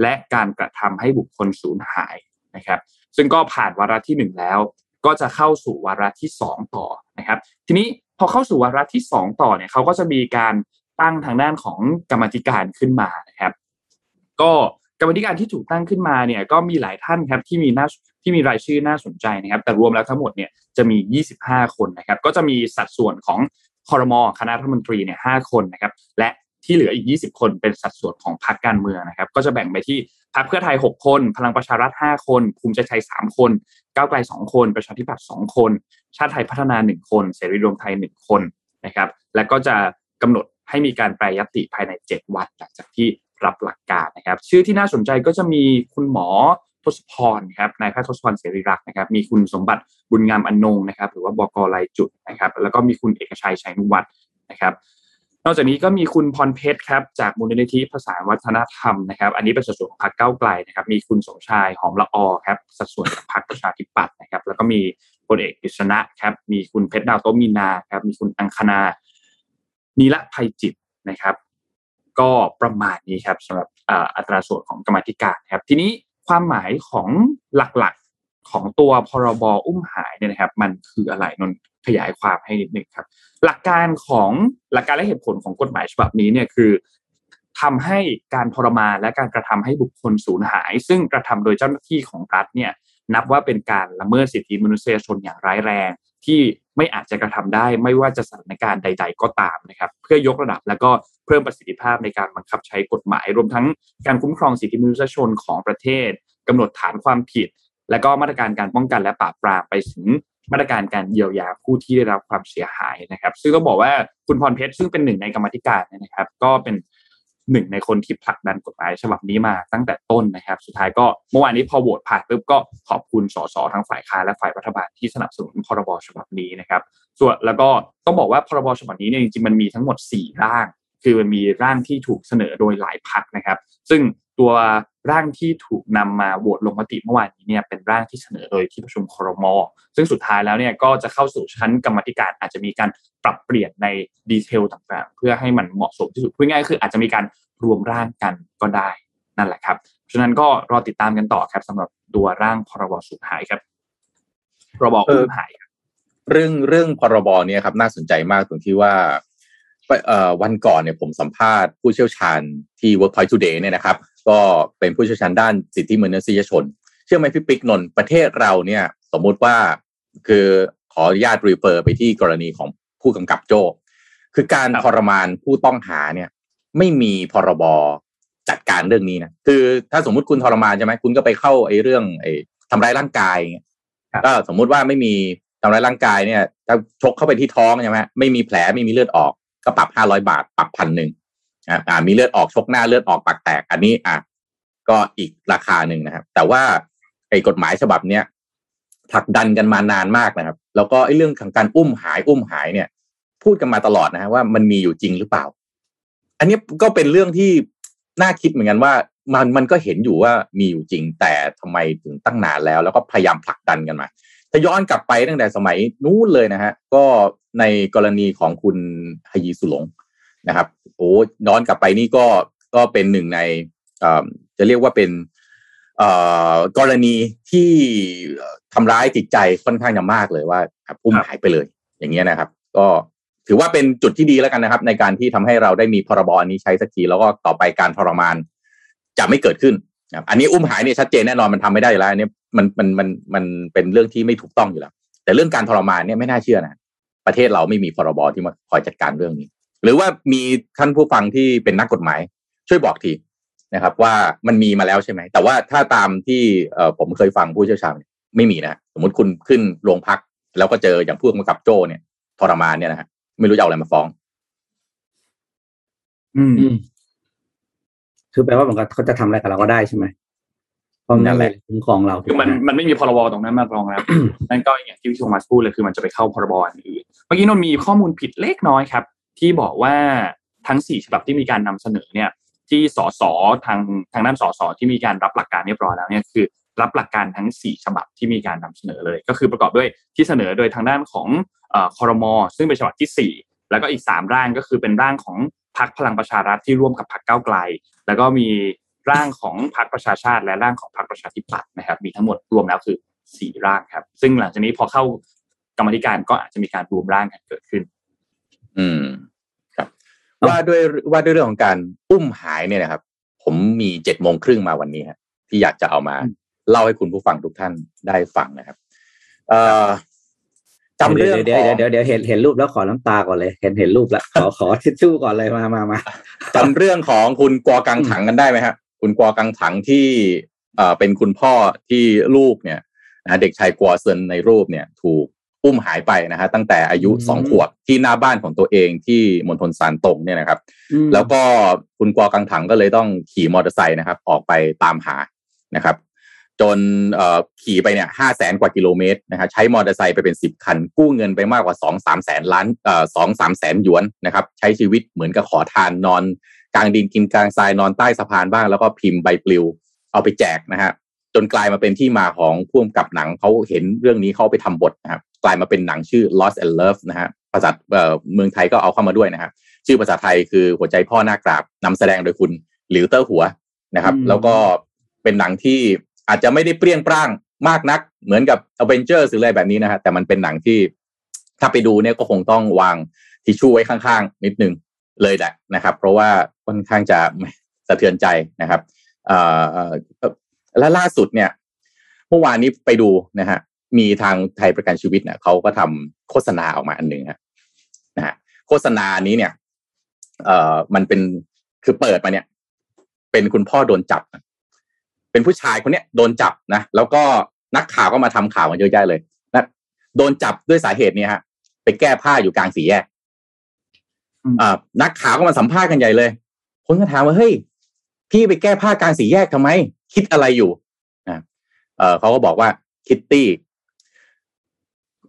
และการกระทำให้บุคคลสูญหายนะครับ ซึ่งก็ผ่านวาระที่หนึ่งแล้ว ก็จะเข้าสู่วาระที่สองต่อนะครับ ทีนี้พอเข้าสู่วาระที่สองต่อเนี่ยเขาก็จะมีการตั้งทางด้านของกรรมธิการขึ้นมานะครับ ก็กรรมธิการที่ถูกตั้งขึ้นมาเนี่ยก็มีหลายท่านครับที่มีหน่า ที่มีรายชื่อน่าสนใจนะครับ แต่รวมแล้วทั้งหมดเนี่ยจะมี 25 คนนะครับ ก็จะมีสัดส่วนของคอรมอคณะรัฐมนตรีเนี่ย5คนนะครับ และที่เหลืออีก 20 คนเป็นสัดส่วนของพรรคการเมืองนะครับ ก็จะแบ่งไปที่พรรคเพื่อไทย 6 คน พลังประชารัฐ 5 คน ภูมิใจไทย 3 คน ก้าวไกล 2 คน ประชาธิปัตย์ 2 คน ชาติไทยพัฒนา 1 คน เสรีรวมไทย 1 คนนะครับ และก็จะกำหนดให้มีการแปรยติภายใน 7 วันหลังจากที่รับหลักการนะครับ ชื่อที่น่าสนใจก็จะมีคุณหมอ ทศพรครับนายแพทย์ทศพรเสรีรักษ์นะครับ มีคุณสมบัติบุญงามอนงนะครับ หรือว่าบกลายจุดนะครับ แล้วก็มีคุณเอกชัยชัยนุวัฒน์นะครับ นอกจากนี้ก็มีคุณพรเพชรครับจากมูลนิธิภาษาวัฒนธรรมนะครับ อันนี้เป็นสัดส่วนของพรรคก้าวไกลนะครับ มีคุณสมชายหอมละออครับสัดส่วนจากพรรคประชาธิปัตย์นะครับ แล้วก็มีพลเอกกฤษณะครับ มีคุณเพชรดาวโตมีนาครับ มีคุณอังคณานีละภัยจิตนะครับ ก็ประมาณนี้ครับสำหรับอัตราส่วนของกรรมธิการครับ ทีนี้ ความหมายของหลักๆของตัวพรบอุ้มหายเนี่ยนะครับ มันคืออะไรนนขยายความให้นิดนึงครับ หลักการของหลักการและเหตุผลของกฎหมายฉบับนี้เนี่ยคือทำให้การทรมานและการกระทำให้บุคคลสูญหาย ซึ่งกระทำโดยเจ้าหน้าที่ของรัฐเนี่ยนับว่าเป็นการละเมิดสิทธิมนุษยชนอย่างร้ายแรง ที่ไม่อาจจะกระทำได้ไม่ว่าจะสถานการณ์ใด ๆ ก็ตามนะครับ เพื่อยกระดับแล้วก็เพิ่มประสิทธิภาพในการบังคับใช้กฎหมาย รวมทั้งการคุ้มครองสิทธิมนุษยชนของประเทศกำหนดฐานความผิด และก็มาตรการการป้องกันและปราบปรามไปถึงมาตรการการเยียวยาผู้ที่ได้รับความเสียหายนะครับ ซึ่งก็บอกว่าคุณพรเพชรซึ่งเป็นหนึ่งในกรรมธิการนะครับ ก็เป็น หนึ่งในคนที่ผลักดันกฎหมายฉบับนี้มาตั้งแต่ต้นนะครับ สุดท้ายก็เมื่อวานนี้พอโหวตผ่านปุ๊บก็ขอบคุณสสทั้งฝ่ายค้านและฝ่ายรัฐบาลที่สนับสนุนพรบฉบับนี้นะครับ ส่วนแล้วก็ต้องบอกว่าพรบฉบับนี้เนี่ยจริงๆมันมีทั้งหมด 4 ร่าง คือมันมีร่างที่ถูกเสนอโดยหลายพักนะครับ ซึ่ง ตัวร่างที่ถูกนำมาโหวตลงมติเมื่อวานนี้เนี่ยเป็นร่างที่เสนอโดยที่ประชุมครม ซึ่งสุดท้ายแล้วเนี่ยก็จะเข้าสู่ชั้นกรรมธิการอาจจะมีการปรับเปลี่ยนในดีเทลต่างๆ เพื่อให้มันเหมาะสมที่สุดพูดง่ายๆคืออาจจะมีการรวมร่างกันก็ได้นั่นแหละครับฉะนั้นก็รอติดตามกันต่อครับสำหรับตัวร่างพรบสูญหายครับพรบอุ้มหายครับเรื่องเรื่องพรบเนี่ยครับน่าสนใจมากตรงที่ว่าเอ่อ วันก่อนเนี่ยผมสัมภาษณ์ผู้เชี่ยวชาญที่ Workpoint Today เนี่ยนะครับ ก็เป็นผู้เชี่ยวชาญด้านสิทธิมนุษยชน เชื่อไหมพี่ปิ๊กนนท์ประเทศเราเนี่ย สมมุติว่าคือขออนุญาตรีเฟอร์ไปที่กรณีของผู้กำกับโจ้ คือการครับทรมานผู้ต้องหาเนี่ย ไม่มีพรบจัดการเรื่องนี้นะคือถ้าสมมุติคุณทรมานใช่ไหมคุณก็ไปเข้าไอ้เรื่องไอ้ทำร้ายร่างกายอย่างเงี้ยครับก็สมมุติว่าไม่มีทำร้ายร่างกายเนี่ยถ้าชกเข้าไปที่ท้องใช่ไหมไม่มีแผลไม่มีเลือดออก ก็ปรับห้าร้อยบาท ปรับพันหนึ่งอ่ามีเลือดออกชกหน้าเลือดออกปากแตก อันนี้อะก็อีกราคาหนึ่งนะครับ แต่ว่าไอ้กฎหมายฉบับเนี้ยผลักดันกันมานานมากนะครับ แล้วก็ไอ้เรื่องของการอุ้มหายอุ้มหายเนี่ย พูดกันมาตลอดนะฮะว่ามันมีอยู่จริงหรือเปล่า อันนี้ก็เป็นเรื่องที่น่าคิดเหมือนกันว่ามันมันก็เห็นอยู่ว่ามีอยู่จริง แต่ทำไมถึงตั้งนานแล้ว แล้วก็พยายามผลักดันกันมาถ้าย้อนกลับไปตั้งแต่สมัยนู้นเลยนะฮะก็ ในกรณีของคุณฮยีสุหลงนะครับโอ้ย้อนกลับไปนี่ก็ก็เป็นหนึ่งในเอ่อจะเรียกว่าเป็นเอ่อกรณีที่ทำร้ายจิตใจค่อนข้างจะมากเลยว่าอุ้มครับหายไปเลย อย่างเงี้ยนะครับ ก็ถือว่าเป็นจุดที่ดีแล้วกันนะครับ ในการที่ทำให้เราได้มีพรบอันนี้ใช้สักทีแล้วก็ต่อไปการทรมาน จะไม่เกิดขึ้นนะครับอันนี้อุ้มหายเนี่ยชัดเจนแน่นอนมันทำไม่ได้อยู่แล้วอันนี้มันมันมันมันเป็นเรื่องที่ไม่ถูกต้องอยู่แล้ว แต่เรื่องการทรมานเนี่ยไม่น่าเชื่อนะ ประเทศเราไม่มีพรบที่มาคอยจัดการเรื่องนี้ หรือว่ามีท่านผู้ฟังที่เป็นนักกฎหมาย ช่วยบอกทีนะครับ ว่ามันมีมาแล้วใช่ไหม แต่ว่าถ้าตามที่เอ่อผมเคยฟังผู้เชี่ยวชาญเนี่ยไม่มีนะสมมติคุณขึ้นโรงพัก แล้วก็เจออย่างผู้กำกับโจ้เนี่ยทรมานเนี่ยนะฮะไม่รู้จะเอาอะไรมาฟ้อง อืมอืมคือแปลว่าเหมือนกับเขาจะทำอะไรกับเราก็ได้ใช่ไหม เพราะนั่นั่นนแหแหละละคุ้มครองเราคือมันมันไม่มีพรบตรงนั้นมารองรับนั่นก็อย่างที่พี่โทมัสพูดเลยคือมันจะไปเข้าพรบอันอื่นเมื่อกี้นนท์มีข้อมูลผิดเล็กน้อยครับ ที่บอกว่าทั้งสี่ฉบับที่มีการนำเสนอเนี่ยที่สสทางทางด้านสสที่มีการรับหลักการเรียบร้อยแล้วเนี่ยคือ รับหลักการทั้งสี่ฉบับที่มีการนำเสนอเลย ก็คือประกอบด้วยที่เสนอโดยทางด้านของเอ่อคอรมอซึ่งเป็นฉบับที่สี่แล้วก็อีกสามร่างก็คือเป็นร่างของพรรคพลังประชารัฐที่ร่วมกับพรรคก้าวไกล แล้วก็มี ร่างของพรรคประชาชาติ และร่างของพรรคประชาธิปัตย์นะครับ มีทั้งหมดรวมแล้วคือสี่ร่างครับ ซึ่งหลังจากนี้พอเข้ากรรมธิการก็อาจจะมีการรวมร่างกันเกิดขึ้น อืมครับว่าด้วยว่าด้วยเรื่องของการอุ้มหายเนี่ยนะครับ ผมมีเจ็ดโมงครึ่งมาวันนี้ฮะที่อยากจะเอามาอืมเล่าให้คุณผู้ฟังทุกท่านได้ฟังนะครับ เอ่อจำเรื่องเดี๋ยวของเดี๋ยวเดี๋ยวเดี๋ยวเห็นเห็นรูปแล้วขอน้ำตาก่อนเลย เห็นเห็นรูปแล้วขอขอทิชชู่ก่อนเลยมามามาจำเรื่องของคุณกัวกังถังกันได้ไหมครับ คุณกัวกังถังที่เอ่อเป็นคุณพ่อที่ลูกเนี่ยนะเด็กชายกัวเซินในรูปเนี่ยถูกอุ้มหายไปนะฮะตั้งแต่อายุสองขวบที่หน้าบ้านของตัวเองที่มณฑลซานตงเนี่ยนะครับอืมแล้วก็คุณกัวกังถังก็เลยต้องขี่มอเตอร์ไซค์นะครับ ออกไปตามหานะครับ จนเอ่อขี่ไปเนี่ยห้าแสนกว่ากิโลเมตรนะฮะใช้มอเตอร์ไซค์ไปเป็นสิบคัน กู้เงินไปมากกว่าสองสามแสนล้านเอ่อสองสามแสนหยวนนะครับ ใช้ชีวิตเหมือนกับขอทานนอน กลางดินกินกลางทรายนอนใต้สะพานบ้างแล้วก็พิมพ์ใบปลิว เอาไปแจกนะฮะจนกลายมาเป็นที่มาของพ่วงกับหนังเขาเห็นเรื่องนี้เขาเอาไปทำบทนะครับกลายมาเป็นหนังชื่อ Lost and Love นะฮะภาษาเอ่อเมืองไทยก็เอาเข้ามาด้วยนะฮะชื่อภาษาไทยคือหัวใจพ่อหน้ากราบนำแสดงโดยคุณหลิวเตอร์หัวนะครับอืมแล้วก็เป็นหนังที่ อาจจะไม่ได้เปรี้ยงปร้างมากนัก เหมือนกับ a v e n g e r หรืออะไรแบบนี้นะฮะแต่มันเป็นหนังที่ถ้าไปดูเนี่ยก็คงต้องวางทิชชู่ไว้ข้างๆ นิดนึงเลยแหละนะครับ เพราะว่าค่อนข้างจะสะเทือนใจนะครับและล่าสุดเนี่ยเมื่อวานนี้ไปดูนะฮะมีทางไทยประกันชีวิตเนี่ยเขาก็ทำโฆษณาออกมาอันหนึ่งครับนะฮะโฆษณานี้เนี่ย เอ่อมันเป็นคือเปิดมาเนี่ย เป็นคุณพ่อโดนจับ เป็นผู้ชายคนเนี้ยโดนจับนะแล้วก็นักข่าวก็มาทำข่าวกันเยอะแยะเลยนะโดนจับด้วยสาเหตุนี้ฮะไปแก้ผ้าอยู่กลางสี่แยกอ่านักข่าวก็มาสัมภาษณ์กันใหญ่เลย คนก็ถามว่าเฮ้ยพี่ไปแก้ผ้ากลางสี่แยกทำไม คิดอะไรอยู่นะเออเขาก็บอกว่าคิตตี้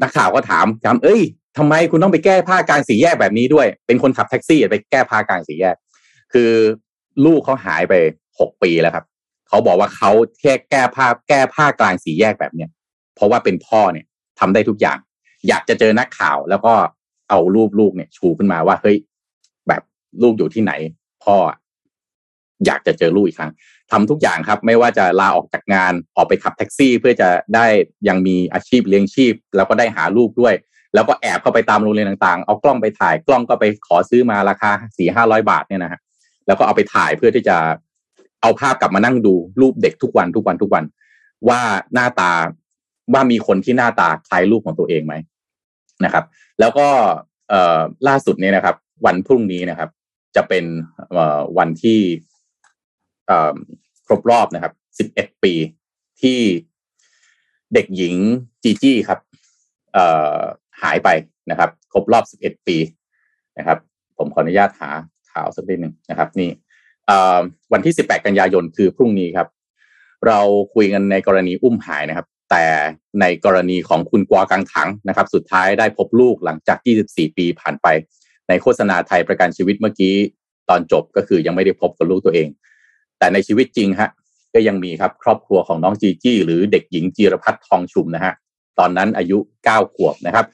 นักข่าวก็ถามถามเอ้ยทำไมคุณต้องไปแก้ผ้ากลางสี่แยกแบบนี้ด้วย เป็นคนขับแท็กซี่ไปแก้ผ้ากลางสี่แยก คือลูกเขาหายไปหกปีแล้วครับ เขาบอกว่าเขาแค่แก้ผ้าแก้ผ้ากลางสีแยกแบบเนี้ยเพราะว่าเป็นพ่อเนี่ยทำได้ทุกอย่าง อยากจะเจอนักข่าวแล้วก็เอารูปลูกเนี่ยชูขึ้นมาว่าเฮ้ยแบบลูกอยู่ที่ไหน พ่ออยากจะเจอลูกอีกครั้งทำทุกอย่างครับ ไม่ว่าจะลาออกจากงานออกไปขับแท็กซี่ เพื่อจะได้ยังมีอาชีพเลี้ยงชีพ แล้วก็ได้หาลูกด้วย แล้วก็แอบเข้าไปตามโรงเรียนต่างๆ เอากล้องไปถ่ายกล้องก็ไปขอซื้อมาราคาสี่ห้าร้อยบาทเนี่ยนะฮะแล้วก็เอาไปถ่ายเพื่อที่จะ เอาภาพกลับมานั่งดูรูปเด็กทุกวันทุกวันทุกวัน ว่าหน้าตาว่ามีคนที่หน้าตาคล้ายลูกของตัวเองไหมนะครับ แล้วก็เอล่าสุดนี้นะครับ วันพรุ่งนี้นะครับ จะเป็นเอวันที่ครบรอบนะครับสิบเอ็ดปีที่เด็กหญิงจีจี้ครับหายไปนะครับ ครบรอบสิบเอ็ดปีนะครับ ผมขออนุญาตหาข่าวสักนิดหนึ่งนะครับ นี่ วันที่สิบแปดกันยายนคือพรุ่งนี้ครับ เราคุยกันในกรณีอุ้มหายนะครับ แต่ในกรณีของคุณกวากังถังนะครับ สุดท้ายได้พบลูกหลังจาก 24 ปีผ่านไป ในโฆษณาไทยประกันชีวิตเมื่อกี้ตอนจบก็คือยังไม่ได้พบกับลูกตัวเอง แต่ในชีวิตจริงฮะก็ยังมีครับครอบครัวของน้องจีจี้หรือเด็กหญิงจีรพัฒน์ทองชุมนะฮะตอนนั้นอายุเก้าขวบนะครับ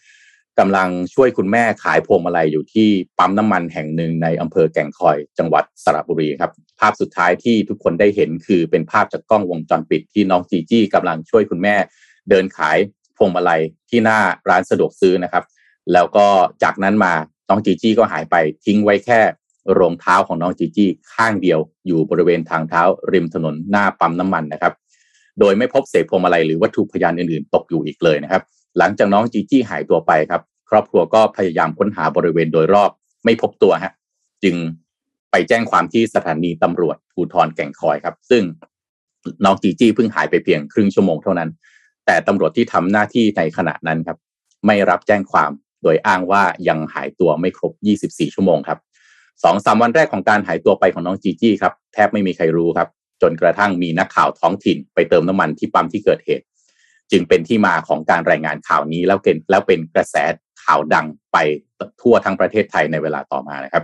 กำลังช่วยคุณแม่ขายพวงมาลัยอยู่ที่ปั๊มน้ำมันแห่งหนึ่งในอำเภอแก่งคอย จังหวัดสระบุรีครับ ภาพสุดท้ายที่ทุกคนได้เห็นคือเป็นภาพจากกล้องวงจรปิดที่น้องจีจี้กำลังช่วยคุณแม่ เดินขายพวงมาลัยที่หน้าร้านสะดวกซื้อนะครับ แล้วก็จากนั้นมาน้องจีจี้ก็หายไปทิ้งไว้แค่รองเท้าของน้องจีจี้ข้างเดียว อยู่บริเวณทางเท้าริมถนนหน้าปั๊มน้ำมันนะครับ โดยไม่พบเศษพวงมาลัยหรือวัตถุพยานอื่นๆ ตกอยู่อีกเลยนะครับ หลังจากน้องจีจี้หายตัวไปครับ ครอบครัวก็พยายามค้นหาบริเวณโดยรอบไม่พบตัวฮะจึงไปแจ้งความที่สถานีตำรวจภูธรแก่งคอยครับ ซึ่งน้องจีจี้เพิ่งหายไปเพียงครึ่งชั่วโมงเท่านั้น แต่ตำรวจที่ทำหน้าที่ในขณะนั้นครับ ไม่รับแจ้งความโดยอ้างว่ายังหายตัวไม่ครบ 24 ชั่วโมงครับสองสามวันแรกของการหายตัวไปของน้องจีจี้ครับแทบไม่มีใครรู้ครับ จนกระทั่งมีนักข่าวท้องถิ่น ไปเติมน้ำมันที่ปั๊มที่เกิดเหตุ จึงเป็นที่มาของการรายงานข่าวนี้แล้วเป็นแล้วเป็นกระแสข่าวดังไปทั่วทั้งประเทศไทยในเวลาต่อมานะครับ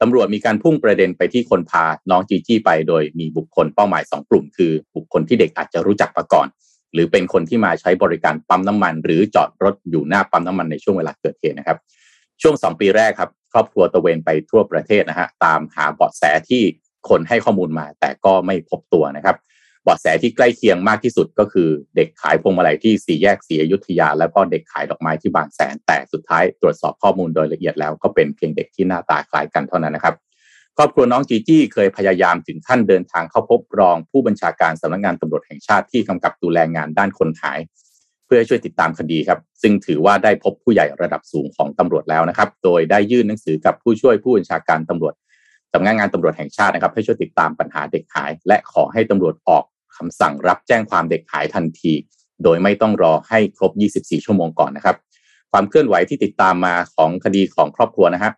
ตำรวจมีการพุ่งประเด็นไปที่คนพาน้องจีจี้ไปโดยมีบุคคลเป้าหมายสองกลุ่ม คือบุคคลที่เด็กอาจจะรู้จักมาก่อน หรือเป็นคนที่มาใช้บริการปั๊มน้ำมัน หรือจอดรถอยู่หน้าปั๊มน้ำมันในช่วงเวลาเกิดเหตุนะครับ ช่วงสองปีแรกครับ ครอบครัวตะเวนไปทั่วประเทศนะฮะตามหาเบาะแสที่คนให้ข้อมูลมาแต่ก็ไม่พบตัวนะครับ บาะแสที่ใกล้เคียงมากที่สุดก็คือเด็กขายพวงมาลัยที่สี่แยกสีอยุธยา แล้วก็เด็กขายดอกไม้ที่บางแสน แต่สุดท้ายตรวจสอบข้อมูลโดยละเอียดแล้วก็เป็นเพียงเด็กที่หน้าตาคล้ายกันเท่านั้นนะครับ ครอบครัวน้องจีจี้เคยพยายามถึงขั้นเดินทางเข้าพบรองผู้บัญชาการสำนักงงานตำรวจแห่งชาติที่กำกับดูแลงานด้านคนหาย เพื่อช่วยติดตามคดีครับ ซึ่งถือว่าได้พบผู้ใหญ่ระดับสูงของตำรวจแล้วนะครับ โดยได้ยื่นหนังสือกับผู้ช่วยผู้บัญชาการตำรวจ สำนักงานตำรวจแห่งชาตินะครับ ให้ช่วยติดตามปัญหาเด็กหาย และขอให้ตำรวจออกคำสั่งรับแจ้งความเด็กหายทันที โดยไม่ต้องรอให้ครบ 24 ชั่วโมงก่อนนะครับ ความเคลื่อนไหวที่ติดตามมาของคดีของครอบครัวนะครับ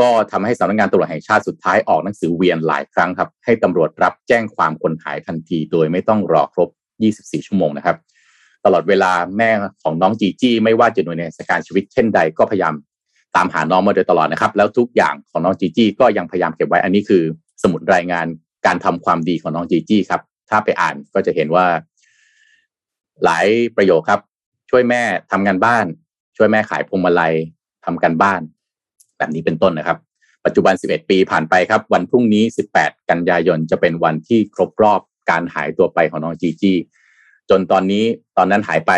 ก็ทำให้สำนักงานตำรวจแห่งชาติสุดท้ายออกหนังสือเวียนหลายครั้งครับให้ตำรวจรับแจ้งความคนหายทันที โดยไม่ต้องรอครบ 24 ชั่วโมงนะครับ ตลอดเวลาแม่ของน้องจีจี้ไม่ว่าจะหน่วยในสการชีวิตเช่นใดก็พยายาม ตามหาน้องมาโดยตลอดนะครับ แล้วทุกอย่างของน้องจีจี้ก็ยังพยายามเก็บไว้อันนี้คือ สมุดรายงานการทำความดีของน้องจีจี้ครับ ถ้าไปอ่านก็จะเห็นว่า หลายประโยคครับ ช่วยแม่ทำงานบ้าน ช่วยแม่ขายพวงมาลัยทำกันบ้าน แบบนี้เป็นต้นนะครับ ปัจจุบัน 11 ปีผ่านไปครับ วันพรุ่งนี้ 18 กันยายนจะเป็นวันที่ครบรอบการหายตัวไปของน้องจีจี้จนตอนนี้ตอนนั้นหายไป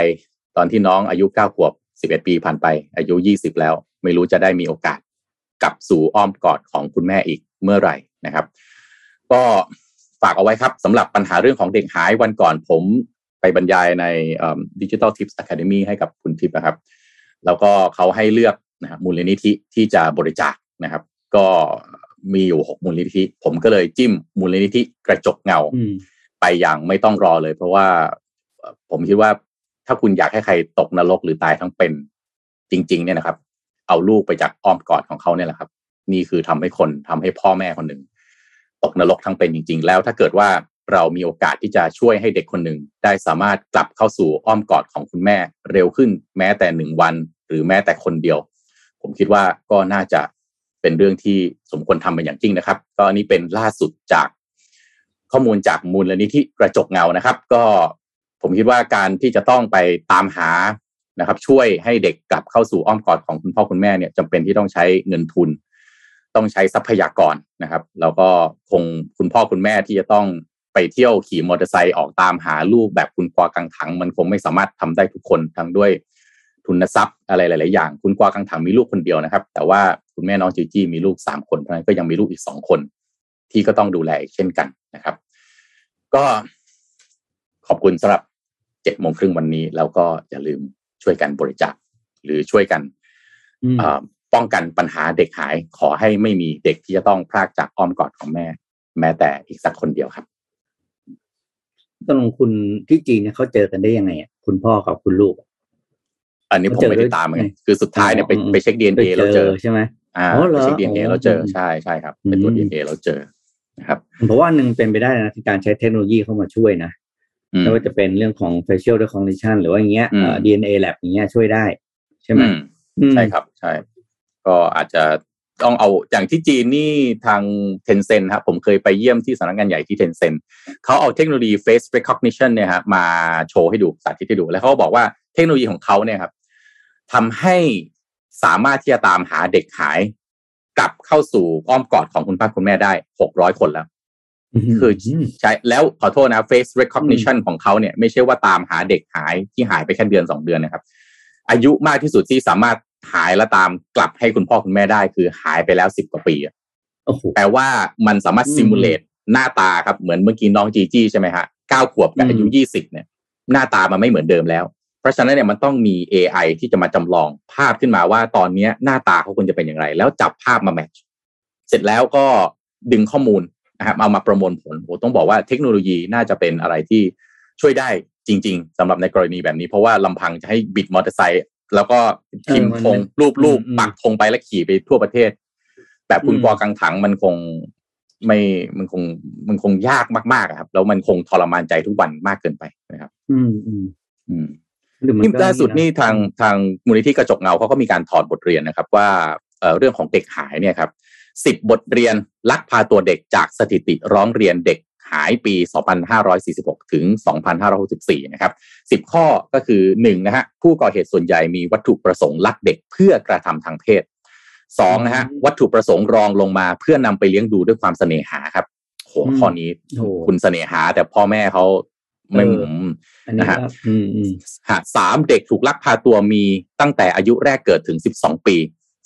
ตอนที่น้องอายุเก้าขวบสิบเอ็ดปีผ่านไป อายุยี่สิบแล้ว ไม่รู้จะได้มีโอกาสกลับสู่อ้อมกอดของคุณแม่อีกเมื่อไหร่นะครับ ก็ฝากเอาไว้ครับสำหรับปัญหาเรื่องของเด็กหายวันก่อนผมไปบรรยายในดิจิทัลทิปส์อะคาเดมีให้กับคุณทิพย์นะครับ แล้วก็เขาให้เลือกนะมูลนิธิที่จะบริจาคนะครับ ก็มีอยู่หกมูลนิธิ ผมก็เลยจิ้มมูลนิธิกระจกเงา ไปอย่างไม่ต้องรอเลย เพราะว่าผมคิดว่าถ้าคุณอยากให้ใครตกนรกหรือตายทั้งเป็นจริง ๆ เนี่ยนะครับ เอาลูกไปจากอ้อมกอดของเขาเนี่ยแหละครับ นี่คือทำให้คนทำให้พ่อแม่คนหนึ่งตกนรกทั้งเป็นจริง ๆ แล้วถ้าเกิดว่าเรามีโอกาสที่จะช่วยให้เด็กคนหนึ่งได้สามารถกลับเข้าสู่อ้อมกอดของคุณแม่เร็วขึ้นแม้แต่หนึ่งวัน หรือแม้แต่คนเดียว ผมคิดว่าก็น่าจะเป็นเรื่องที่สมควรทำเป็นอย่างจริงนะครับ ก็อันนี้เป็นล่าสุดจากข้อมูลจากมูลนิธิกระจกเงานะครับ ก็ผมคิดว่าการที่จะต้องไปตามหา นะครับ ช่วยให้เด็กกลับเข้าสู่อ้อมกอดของคุณพ่อคุณแม่เนี่ยจำเป็นที่ต้องใช้เงินทุน ต้องใช้ทรัพยากรนะครับ แล้วก็คงคุณพ่อคุณแม่ที่จะต้องไปเที่ยวขี่มอเตอร์ไซค์ออกตามหาลูกแบบคุณกวากังถัง มันคงไม่สามารถทำได้ทุกคนทั้งด้วยทุนทรัพย์อะไรหลาย ๆ อย่าง คุณกวากังถังมีลูกคนเดียวนะครับ แต่ว่าคุณแม่น้องจีจี้มีลูกสามคนเพราะนั้นก็ยังมีลูกอีกสองคน ที่ก็ต้องดูแลเช่นกันนะครับ ก็ขอบคุณสำหรับเจ็ดโมงครึ่งวันนี้ แล้วก็อย่าลืม ช่วยกันบริจาคหรือช่วยกันป้องกันปัญหาเด็กหาย ขอให้ไม่มีเด็กที่จะต้องพรากจากอ้อมกอดของแม่ แม้แต่อีกสักคนเดียวครับตรงคุณที่จีนเนี่ยเขาเจอกันได้ยังไงอะคุณพ่อกับคุณลูก อันนี้ผมไม่ได้ตามไงคือสุดท้ายเนี่ยไปไปเช็คดีเอ็นเอเราเจอใช่ไหมอ่าไปเช็คดีเอ็นเอเราเจอใช่ใช่ครับเป็นตัวดีเอ็นเอเราเจอนะครับเพราะว่าหนึ่งเป็นไปได้นะที่การใช้เทคโนโลยีเข้ามาช่วยนะ ไม่ว่าจะเป็นเรื่องของ facial recognition หรือว่าอย่างเงี้ย DNA lab อย่างเงี้ยช่วยได้ ใช่ไหมใช่ครับใช่ ก็อาจจะต้องเอาอย่างที่จีนนี่ทางเทนเซ็นครับผมเคยไปเยี่ยมที่สำนักงานใหญ่ที่เทนเซ็นเขาเอาเทคโนโลยี face recognition เนี่ยครับมาโชว์ให้ดูสาธิตให้ดู แล้วเขาบอกว่าเทคโนโลยีของเขาเนี่ยครับทำให้สามารถที่จะตามหาเด็กหาย กลับเข้าสู่อ้อมกอดของคุณพ่อคุณแม่ได้หกร้อยคนแล้ว คือใช้แล้วขอโทษนะ face recognition ของเขาเนี่ยไม่ใช่ว่าตามหาเด็กหายที่หายไปแค่เดือนสองเดือนนะครับ อายุมากที่สุดที่สามารถหายแล้วตามกลับให้คุณพ่อคุณแม่ได้คือหายไปแล้วสิบกว่าปีแปลว่ามันสามารถซิมูเลตหน้าตาครับเหมือนเมื่อกี้น้องจีจี้ใช่ไหมฮะเก้าขวบกับอายุยี่สิบเนี่ย หน้าตามันไม่เหมือนเดิมแล้ว เพราะฉะนั้นเนี่ยมันต้องมี AI ที่จะมาจำลองภาพขึ้นมาว่าตอนนี้หน้าตาเขาควรจะเป็นอย่างไร แล้วจับภาพมาแมทช์เสร็จแล้วก็ดึงข้อมูล นะครับเอามาประมวลผลโอ้ต้องบอกว่าเทคโนโลยีน่าจะเป็นอะไรที่ช่วยได้จริง ๆสำหรับในกรณีแบบนี้ เพราะว่าลำพังจะให้บิดมอเตอร์ไซค์แล้วก็พิมพ์ธงรูปรูปปักธงไปแล้วขี่ไปทั่วประเทศ แบบคุณกอกังถังมันคงไม่มันคงมันคงยากมากๆครับ แล้วมันคงทรมานใจทุกวันมากเกินไปนะครับ อืมอืมอืมนี่ล่าสุดนี่ทางทางมูลนิธิกระจกเงาเขาก็มีการถอดบทเรียนนะครับ ว่าเรื่องของเด็กหายเนี่ยครับ สิบบทเรียนลักพาตัวเด็กจากสถิติร้องเรียนเด็กหายปี 2546 ถึง 2564 นะครับ 10 ข้อก็คือ 1 นะฮะ ผู้ก่อเหตุส่วนใหญ่มีวัตถุประสงค์ลักเด็กเพื่อกระทำทางเพศ 2 นะฮะ วัตถุประสงค์รองลงมาเพื่อนำไปเลี้ยงดูด้วยความเสน่หาครับโหข้อนี้คุณเสน่หา แต่พ่อแม่เขาไม่หมุนนะฮะสามเด็กถูกลักพาตัวมีตั้งแต่อายุแรกเกิดถึง 12 ปี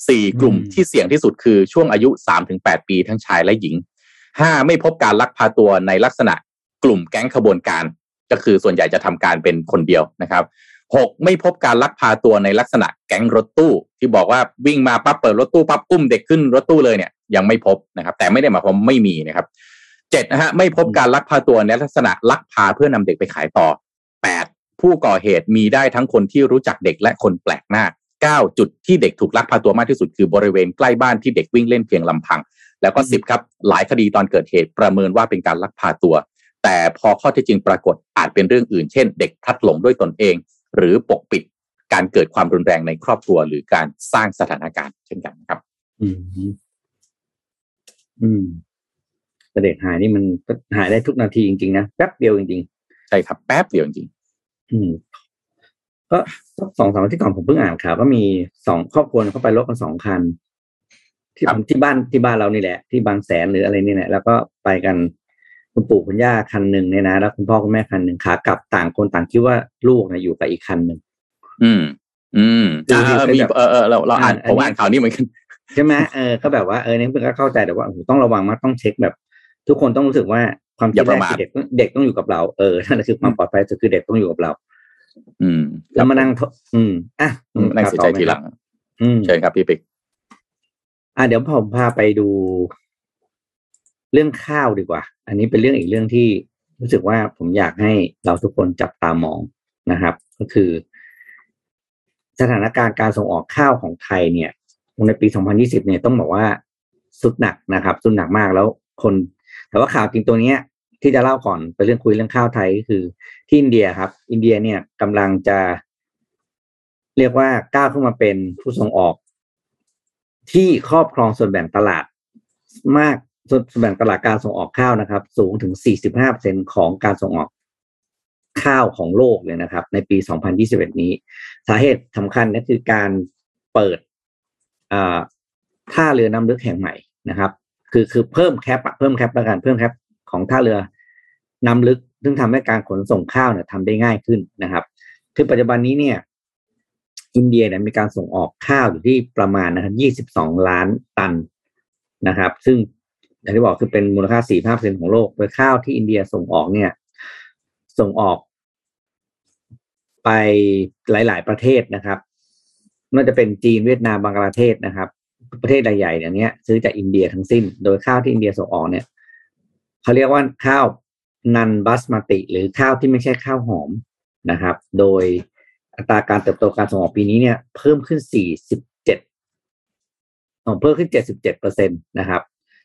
สี่กลุ่มที่เสี่ยงที่สุดคือช่วงอายุสามถึงแปดปีทั้งชายและหญิงห้าไม่พบการลักพาตัวในลักษณะกลุ่มแก๊งขบวนการ ก็คือส่วนใหญ่จะทำการเป็นคนเดียวนะครับหกไม่พบการลักพาตัวในลักษณะแก๊งรถตู้ ที่บอกว่าวิ่งมาปั๊บเปิดรถตู้ปั๊บอุ้มเด็กขึ้นรถตู้เลยเนี่ยยังไม่พบนะครับ แต่ไม่ได้หมายความไม่มีนะครับเจ็ดนะฮะไม่พบการลักพาตัวในลักษณะลักพาเพื่อนำเด็กไปขายต่อแปดผู้ก่อเหตุมีได้ทั้งคนที่รู้จักเด็กและคนแปลกหน้า 9 จุดที่เด็กถูกลักพาตัวมากที่สุดคือบริเวณใกล้บ้านที่เด็กวิ่งเล่นเพียงลำพัง แล้วก็ 10 ครับ หลายคดีตอนเกิดเหตุประเมินว่าเป็นการลักพาตัว แต่พอข้อเท็จจริงปรากฏอาจเป็นเรื่องอื่น เช่น เด็กพลัดหลงด้วยตนเอง หรือปกปิดการเกิดความรุนแรงในครอบครัวหรือการสร้างสถานการณ์เช่นกันครับ อืม อืมแต่เด็กหายนี่มันหายได้ทุกนาทีจริงๆนะแป๊บเดียวจริงๆใช่ครับแป๊บเดียวจริงอืม ก็สองสามที่ก่อนผมเพิ่งอ่านข่าวก็มีสองครอบครัวเข้าไปรถกันสองคัน ที่ที่บ้านที่บ้านเรานี่แหละ ที่บางแสนหรืออะไรนี่แหละแล้วก็ไปกันคุณปู่คุณย่าคันหนึ่งเนี่ยนะแล้วคุณพ่อคุณแม่คันหนึ่งขากลับต่างคนต่างคิดว่าลูกนะอยู่กับอีกคันหนึ่งอืม อืมเออมีเออเออเราเราอ่านผมอ่านข่าวนี้เหมือนกันใช่ไหมเออก็แบบว่าเออเนี่ยเพื่อนก็เข้าใจแต่ว่าโอ้โหต้องระวังมากต้องเช็คแบบ ทุกคนต้องรู้สึกว่าความคิดแรกคือเด็กเด็กต้องอยู่กับเราเออนั่นแหละคือความปลอดภัยสุดคือเด็กต้องอยู่กับเรา อืม แล้วมานั่งทอืมอะอืมนั่งเสียใจทีหลังอืมเชิญครับพี่ปิ๊กอะเดี๋ยวผมพาไปดู เรื่องข้าวดีกว่า อันนี้เป็นเรื่องอีกเรื่องที่รู้สึกว่าผมอยากให้เราทุกคนจับตามองนะครับ ก็คือ สถานการณ์การส่งออกข้าวของไทยเนี่ยในปี 2020 เนี่ยต้องบอกว่าสุดหนักนะครับ สุดหนักมากแล้วคน แต่ว่าข่าวจริงตัวเนี้ย ที่จะเล่าก่อนเป็นเรื่องคุยเรื่องข้าวไทยก็คือที่อินเดียครับ อินเดียเนี่ยกำลังจะ เรียกว่าก้าวขึ้นมาเป็นผู้ส่งออก ที่ครอบครองส่วนแบ่งตลาดมากส่วนแบ่งตลาดการส่งออกข้าวนะครับ สูงถึง 45%ของการส่งออกข้าวของโลกเลยนะครับ ในปี 2021 นี้ สาเหตุสำคัญก็คือการเปิดท่าเรือน้ำลึกแห่งใหม่นะครับ คือคือเพิ่มแคปเพิ่มแคปแล้วกันเพิ่มแคปของท่าเรือ น้ำลึก ซึ่งทำให้การขนส่งข้าวเนี่ยทำได้ง่ายขึ้นนะครับคือปัจจุบันนี้เนี่ย อินเดียเนี่ยมีการส่งออกข้าวอยู่ที่ประมาณนะครับ22ล้านตันนะครับ ซึ่งอย่างที่บอกคือเป็นมูลค่า4-5%ของโลก โดยข้าวที่อินเดียส่งออกเนี่ย ส่งออกไปหลาย ๆ ประเทศนะครับไม่ว่าจะเป็นจีนเวียดนามบังกลาเทศนะครับ ประเทศใหญ่ๆอย่างเนี้ย ซื้อจากอินเดียทั้งสิ้น โดยข้าวที่อินเดียส่งออกเนี่ยเขาเรียกว่าข้าว นันบัสมาติ หรือข้าวที่ไม่ใช่ข้าวหอมนะครับ โดยอัตราการเติบโตการส่งออกปีนี้เนี่ย เพิ่มขึ้น 47เพิ่มขึ้น 77เปอร์เซ็นตนะครับ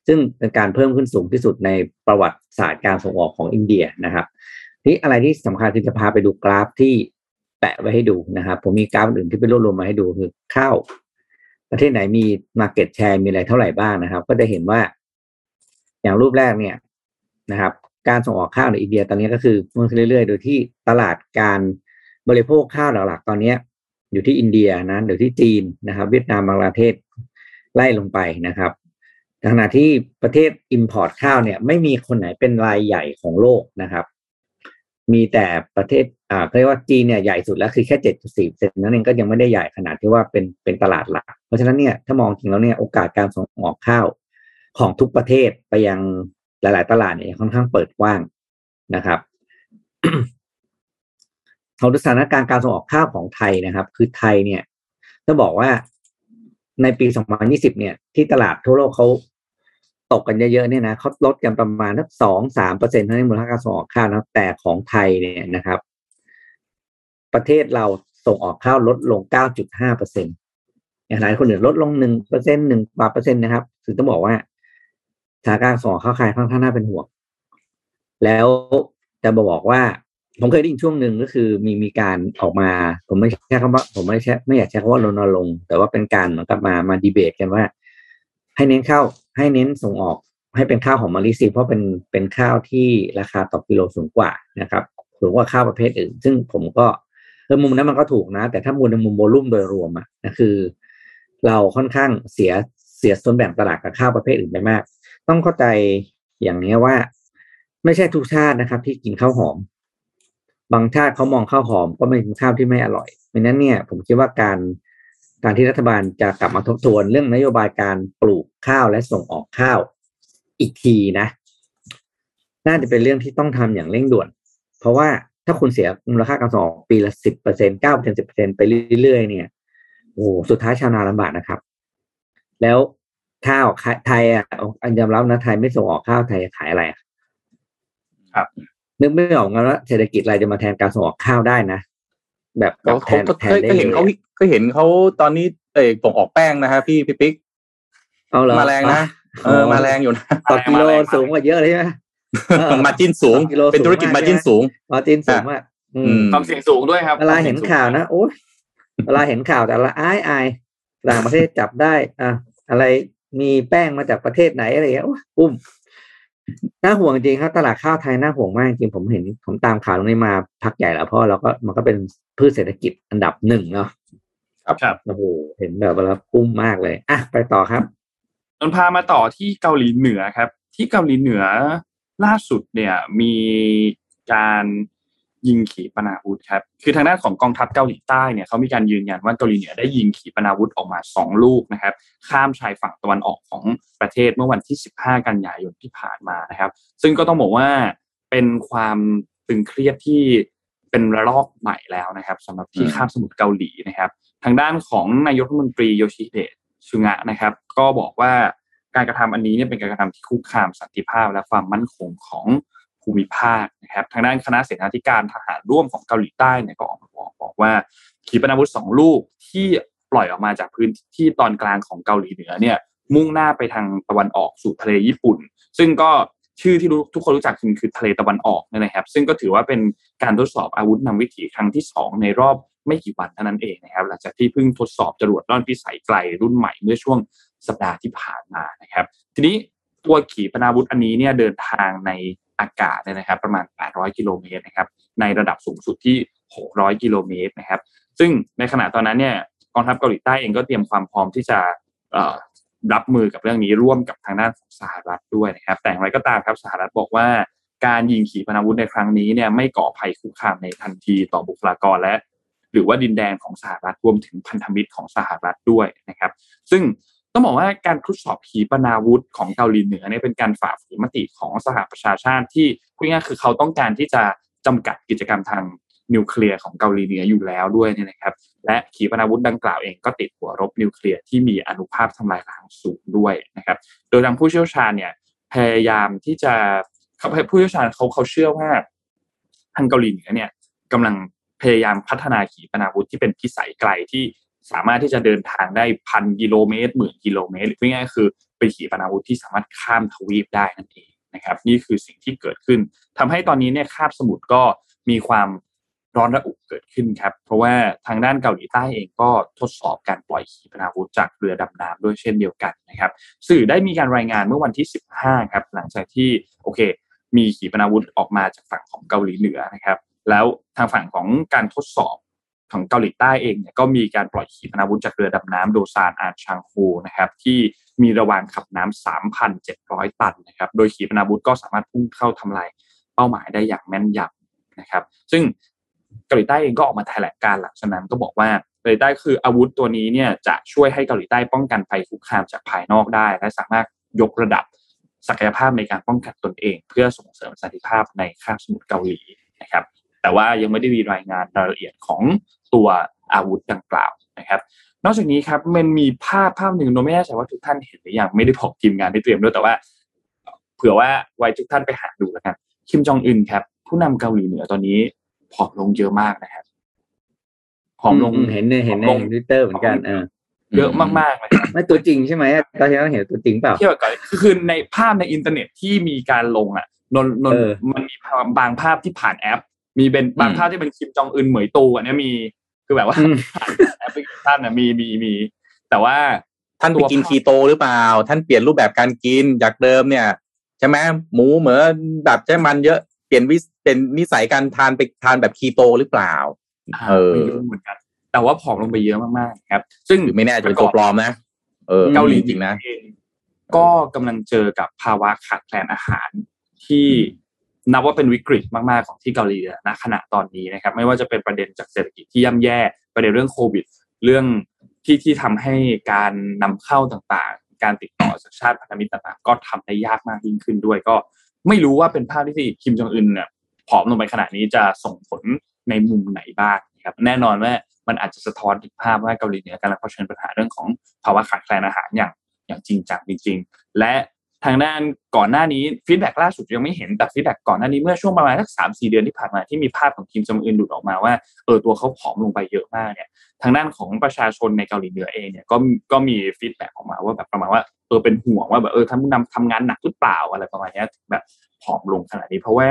ซึ่งเป็นการเพิ่มขึ้นสูงที่สุดในประวัติศาสตร์การส่งออกของอินเดียนะครับ ที่อะไรที่สำคัญคือจะพาไปดูกราฟที่แปะไว้ให้ดูนะครับ ผมมีกราฟอื่นที่ไปรวบรวมมาให้ดูคือข้าวประเทศไหนมี Market Share มีอะไรเท่าไหร่บ้างนะครับ ก็จะเห็นว่าอย่างรูปแรกเนี่ยนะครับ การส่งออกข้าวในอินเดียตอนนี้ก็คือเพิ่มขึ้นเรื่อยๆ โดยที่ตลาดการบริโภคข้าวหลักๆ ตอนนี้อยู่ที่อินเดียนะหรือที่จีนนะครับ เวียดนามบางประเทศไล่ลงไปนะครับขณะที่ประเทศ Import ข้าวเนี่ยไม่มีคนไหนเป็นรายใหญ่ของโลกนะครับ มีแต่ประเทศอ่าเรียกว่าจีนเนี่ยใหญ่สุดแล้วคือแค่เจ็ดจุดสี่เซนนั่นเองก็ยังไม่ได้ใหญ่ขนาดที่ว่าเป็นเป็นตลาดหลัก เพราะฉะนั้นเนี่ยถ้ามองจริงแล้วเนี่ยโอกาสการส่งออกข้าวของทุกประเทศไปยัง หลาย ๆ ตลาดเนี่ยค่อนข้างเปิดกว้างนะครับของสถานการณ์การส่งออกข้าวของไทยนะครับ คือไทยเนี่ยต้องบอกว่าในปี 2020 เนี่ย ที่ตลาดทั่วโลกเขาตกกันเยอะๆเนี่ยนะเขาลดกันประมาณสักสองสามเปอร์เซ็นต์เท่านั้นมูลค่าการส่งออกข้าวนะแต่ของไทยเนี่ยนะครับ ประเทศเราส่งออกข้าวลดลง9.5เปอร์เซ็นต์หลายคนอื่นลดลงหนึ่งเปอร์เซ็นต์หนึ่งกว่าเปอร์เซ็นต์นะครับคือต้องบอกว่า สถานการณ์ส่งอข้าวไทยค่อนข้างน่าเป็นห่วง แล้วจะบอกว่า ผมเคยได้ยินช่วงหนึ่งก็คือมีมีการออกมา ผมไม่ใช่คำว่า ผมไม่ใช่ไม่อยากใช้คำว่ารณรงค์แต่ว่าเป็นการเหมือนกับมามาดีเบตกันว่า ให้เน้นข้าวให้เน้นส่งออก ให้เป็นข้าวหอมมะลิสิเพราะเป็นเป็นข้าวที่ราคาต่อกิโลสูงกว่านะครับสูงกว่าข้าวประเภทอื่น ซึ่งผมก็เออมุมนั้นมันก็ถูกนะ แต่ถ้ามุมในมุมโวลุ่มโดยรวมอะนะคือ เราค่อนข้างเสียเสียส่วนแบ่งตลาดกับข้าวประเภทอื่นไปมาก ต้องเข้าใจอย่างนี้ว่า ไม่ใช่ทุกชาตินะครับ ที่กินข้าวหอม บางชาติเขามองข้าวหอมก็ไม่กินข้าวที่ไม่อร่อยเพราะนั้นเนี่ย ผมคิดว่าการการที่รัฐบาลจะกลับมาทบทวนเรื่องนโยบายการปลูกข้าวและส่งออกข้าวอีกทีนะ น่าจะเป็นเรื่องที่ต้องทำอย่างเร่งด่วน เพราะว่าถ้าคุณเสียมูลค่าการส่งออกปีละสิบเปอร์เซ็นเก้าเปอร์เซ็นสิบเปอร์เซ็นไปเรื่อยๆเนี่ย โอ้สุดท้ายชาวนาลำบากนะครับ แล้ว ข้าวไทยอะอันยอมรับนะไทยไม่ส่งออกข้าวไทยขายอะไรครับ นึกไม่ออกกันว่าเศรษฐกิจอะไรจะมาแทนการส่งออกข้าวได้นะแบบแบบแทนแทนได้ก็เห็นเขาก็เห็นเขาตอนนี้เออส่งออกแป้งนะฮะพี่พี่ปิ๊กเอาเหรอมาแรงนะเออมาแรงอยู่นะต่อกิโลสูงกว่าเยอะเลยใช่ไหมมาจิ้นสูง เป็นธุรกิจมาจิ้นสูงมาจินสูงมากอืมความเสี่ยงสูงด้วยครับเวลาเห็นข่าวนะโอ้ยเวลาเห็นข่าวแต่ละอายอายต่างประเทศจับได้อะอะไร มีแป้งมาจากประเทศไหนอะไรอย่างเงี้ยโอ้ยอุ้มน่าห่วงจริงครับตลาดข้าวไทยน่าห่วงมากจริงผมเห็นผมตามข่าวตรงนี้มาพักใหญ่แล้วเพราะเราก็มันก็เป็นพืชเศรษฐกิจอันดับหนึ่งเนาะครับครับโอ้โหเห็นแบบว่าปุ้มมากเลยอะไปต่อครับนนพามาต่อที่เกาหลีเหนือครับ ที่เกาหลีเหนือล่าสุดเนี่ยมีการ ยิงขีปนาวุธครับ คือทางด้านของกองทัพเกาหลีใต้เนี่ยเขามีการยืนยันว่าเกาหลีเหนือได้ยิงขีปนาวุธออกมา 2 ลูกนะครับ ข้ามชายฝั่งตะวันออกของประเทศเมื่อวันที่ 15 กันยายนที่ผ่านมานะครับ ซึ่งก็ต้องบอกว่าเป็นความตึงเครียดที่เป็นระลอกใหม่แล้วนะครับสำหรับที่ข้ามสมุทรเกาหลีนะครับ ทางด้านของนายกรัฐมนตรีโยชิเดะชุงะนะครับ ก็บอกว่าการกระทำอันนี้เนี่ยเป็นการกระทำที่คุกคามสันติภาพและความมั่นคงของ ภูมิภาคนะครับทางด้านคณะเสนาธิการทหารร่วมของเกาหลีใต้เนี่ยก็ออกมาบอกบอกว่าขีปนาวุธสองลูกที่ปล่อยออกมาจากพื้นที่ตอนกลางของเกาหลีเหนือเนี่ยมุ่งหน้าไปทางตะวันออกสู่ทะเลญี่ปุ่น ซึ่งก็ชื่อที่ทุกคนรู้จักคือคือทะเลตะวันออกนะครับ ซึ่งก็ถือว่าเป็นการทดสอบอาวุธนำวิถีครั้งที่ 2 ในรอบไม่กี่วันเท่านั้นเองนะครับ หลังจากที่เพิ่งทดสอบจรวดล่อนพิสัยไกลรุ่นใหม่เมื่อช่วงสัปดาห์ที่ผ่านมานะครับ ทีนี้ตัวขีปนาวุธอันนี้เนี่ยเดินทางใน อากาศเนี่ยนะครับ ประมาณ 800 กิโลเมตรนะครับ ในระดับสูงสุดที่ 600 กิโลเมตรนะครับ ซึ่งในขณะตอนนั้นเนี่ยกองทัพเกาหลีใต้เองก็เตรียมความพร้อมที่จะรับมือกับเรื่องนี้ร่วมกับทางด้านของสหรัฐด้วยนะครับ แต่อย่างไรก็ตามครับสหรัฐบอกว่าการยิงขีปนาวุธในครั้งนี้เนี่ยไม่ก่อภัยคุกคามในทันทีต่อบุคลากรและ หรือว่าดินแดนของสหรัฐรวมถึงพันธมิตรของสหรัฐด้วยนะครับ ซึ่ง ต้องบอกว่าการทดสอบขีปนาวุธของเกาหลีเหนือเนี่ยเป็นการฝ่าฝืนมติของสหประชาชาติที่พูดง่ายคือเขาต้องการที่จะจำกัดกิจกรรมทางนิวเคลียร์ของเกาหลีเหนืออยู่แล้วด้วยเนี่ยนะครับ และขีปนาวุธดังกล่าวเองก็ติดหัวรบนิวเคลียร์ที่มีอนุภาพทำลายล้างสูงด้วยนะครับ โดยทางผู้เชี่ยวชาญเนี่ยพยายามที่จะเขาผู้เชี่ยวชาญเขาเขาเชื่อว่าทางเกาหลีเหนือเนี่ยกำลังพยายามพัฒนาขีปนาวุธที่เป็นพิสัยไกลที่ สามารถที่จะเดินทางได้พันกิโลเมตรหมื่นกิโลเมตรหรือง่ายๆคือเป็นขีปนาวุธที่สามารถข้ามทวีปได้นั่นเองนะครับ นี่คือสิ่งที่เกิดขึ้นทำให้ตอนนี้เนี่ยคาบสมุทรก็มีความร้อนระอุเกิดขึ้นครับ เพราะว่าทางด้านเกาหลีใต้เองก็ทดสอบการปล่อยขีปนาวุธจากเรือดำน้ำด้วยเช่นเดียวกันนะครับ สื่อได้มีการรายงานเมื่อวันที่ 15 ครับ หลังจากที่โอเค มีขีปนาวุธออกมาจากฝั่งของเกาหลีเหนือนะครับ แล้วทางฝั่งของการทดสอบ ของเกาหลีใต้เองเนี่ยก็มีการปล่อยขีปนาวุธจากเรือดำน้ำโดซานอาชังโฮนะครับที่มีระวางขับน้ำ3,700 ตันนะครับโดยขีปนาวุธก็สามารถพุ่งเข้าทำลายเป้าหมายได้อย่างแม่นยำนะครับซึ่งเกาหลีใต้เองก็ออกมาแถลงการหลังจากนั้นก็บอกว่าเกาหลีใต้คืออาวุธตัวนี้เนี่ยจะช่วยให้เกาหลีใต้ป้องกันภัยคุกคามจากภายนอกได้ และสามารถยกระดับศักยภาพในการป้องกันตนเอง เพื่อส่งเสริมสันติภาพในคาบสมุทรเกาหลีนะครับ แต่ว่ายังไม่ได้มีรายงานรายละเอียดของตัวอาวุธดังกล่าวนะครับ นอกจากนี้ครับมันมีภาพภาพหนึ่งโนไม่แน่ใจว่าทุกท่านเห็นหรือยังไม่ได้บอกทีมงานที่เตรียมด้วยแต่ว่า เผื่อว่าไว้ทุกท่านไปหาดูแล้วกันคิมจองอึนครับ ผู้นำเกาหลีเหนือตอนนี้ผอมลงเยอะมากนะครับผอมลงเห็นในเห็นในทวิตเตอร์เหมือนกันเออเยอะมากๆเลยไม่ตัวจริงใช่ไหมตอนที่เราเห็นตัวจริงเปล่าเทียบกับคือในภาพในอินเทอร์เน็ตที่มีการลงอะนนนนเออมันมีบางภาพที่ผ่านแอป มีเป็นบางภาพที่เป็นคิมจองอึนเหมยตูอันเนี้ยมีคือแบบว่าอืมผ่านแอปพลิเคชันอะมีมีมีแต่ว่าท่านไปกินคีโตหรือเปล่า ท่านเปลี่ยนรูปแบบการกินจากเดิมเนี่ยใช่ไหมหมูเหมือแบบใช้มันเยอะเปลี่ยนวิสเป็นนิสัยการทานไปทานแบบคีโตหรือเปล่าเออไม่รู้เหมือนกันแต่ว่าผอมลงไปเยอะมากๆครับ ซึ่งหรือไม่แน่อาจจะเป็นตัวปลอมนะเออเกาหลีจริงๆนะเองก็กำลังเจอกับภาวะขาดแคลนอาหารที่ นับว่าเป็นวิกฤตมากๆของที่เกาหลีณขณะตอนนี้นะครับ ไม่ว่าจะเป็นประเด็นจากเศรษฐกิจที่ย่ำแย่ประเด็นเรื่องโควิด เรื่องที่ที่ทำให้การนำเข้าต่างๆ การติดต่อจากชาติพันธมิตรต่างๆ ก็ทำได้ยากมากยิ่งขึ้นด้วย ก็ไม่รู้ว่าเป็นภาพที่คิมจองอึนเนี่ยผอมลงไปขนาดนี้จะส่งผลในมุมไหนบ้างนะครับแน่นอนว่ามันอาจจะสะท้อนถึงภาพว่าเกาหลีเหนือกำลังเผชิญปัญหาเรื่องของภาวะขาดแคลนอาหารอย่างอย่างจริงจังจริง ๆ และ ทางด้านก่อนหน้านี้ feedback ล่าสุดยังไม่เห็นแต่ feedback ก่อนหน้านี้เมื่อช่วงประมาณสักสามสี่เดือนที่ผ่านมาที่มีภาพของคิมจองอึนหลุดออกมาว่าเออตัวเขาผอมลงไปเยอะมากเนี่ยทางด้านของประชาชนในเกาหลีเหนือเองเนี่ยก็ก็มี feedback ออกมาว่าแบบประมาณว่าเออเป็นห่วงว่าแบบเออท่านผู้นำทำงานหนักหรือเปล่าอะไรประมาณนี้แบบผอมลงขนาดนี้ เพราะว่า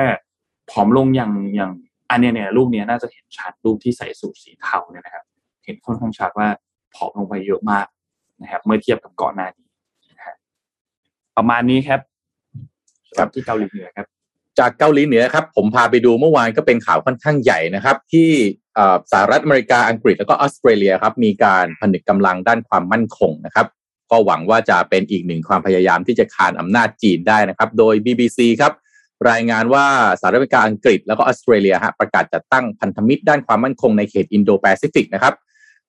ผอมลงอย่างอย่างอันเนี้ยเนี่ยรูปเนี้ยน่าจะเห็นชัดรูปที่ใส่สูทสีเทาเนี่ยนะครับ เห็นค่อนข้างชัดว่าผอมลงไปเยอะมากนะครับ เมื่อเทียบกับก่อนหน้านี้ ประมาณนี้ครับสำหรับที่เกาหลีเหนือครับ จากเกาหลีเหนือครับ ผมพาไปดูเมื่อวานก็เป็นข่าวค่อนข้างใหญ่นะครับ ที่เอ่อสหรัฐอเมริกาอังกฤษแล้วก็ออสเตรเลียครับ มีการผนึกกำลังด้านความมั่นคงนะครับ ก็หวังว่าจะเป็นอีกหนึ่งความพยายามที่จะคานอำนาจจีนได้นะครับ โดย BBC ครับรายงานว่าสหรัฐอเมริกาอังกฤษแล้วก็ออสเตรเลียฮะประกาศจัดตั้งพันธมิตรด้านความมั่นคงในเขตอินโดแปซิฟิกนะครับ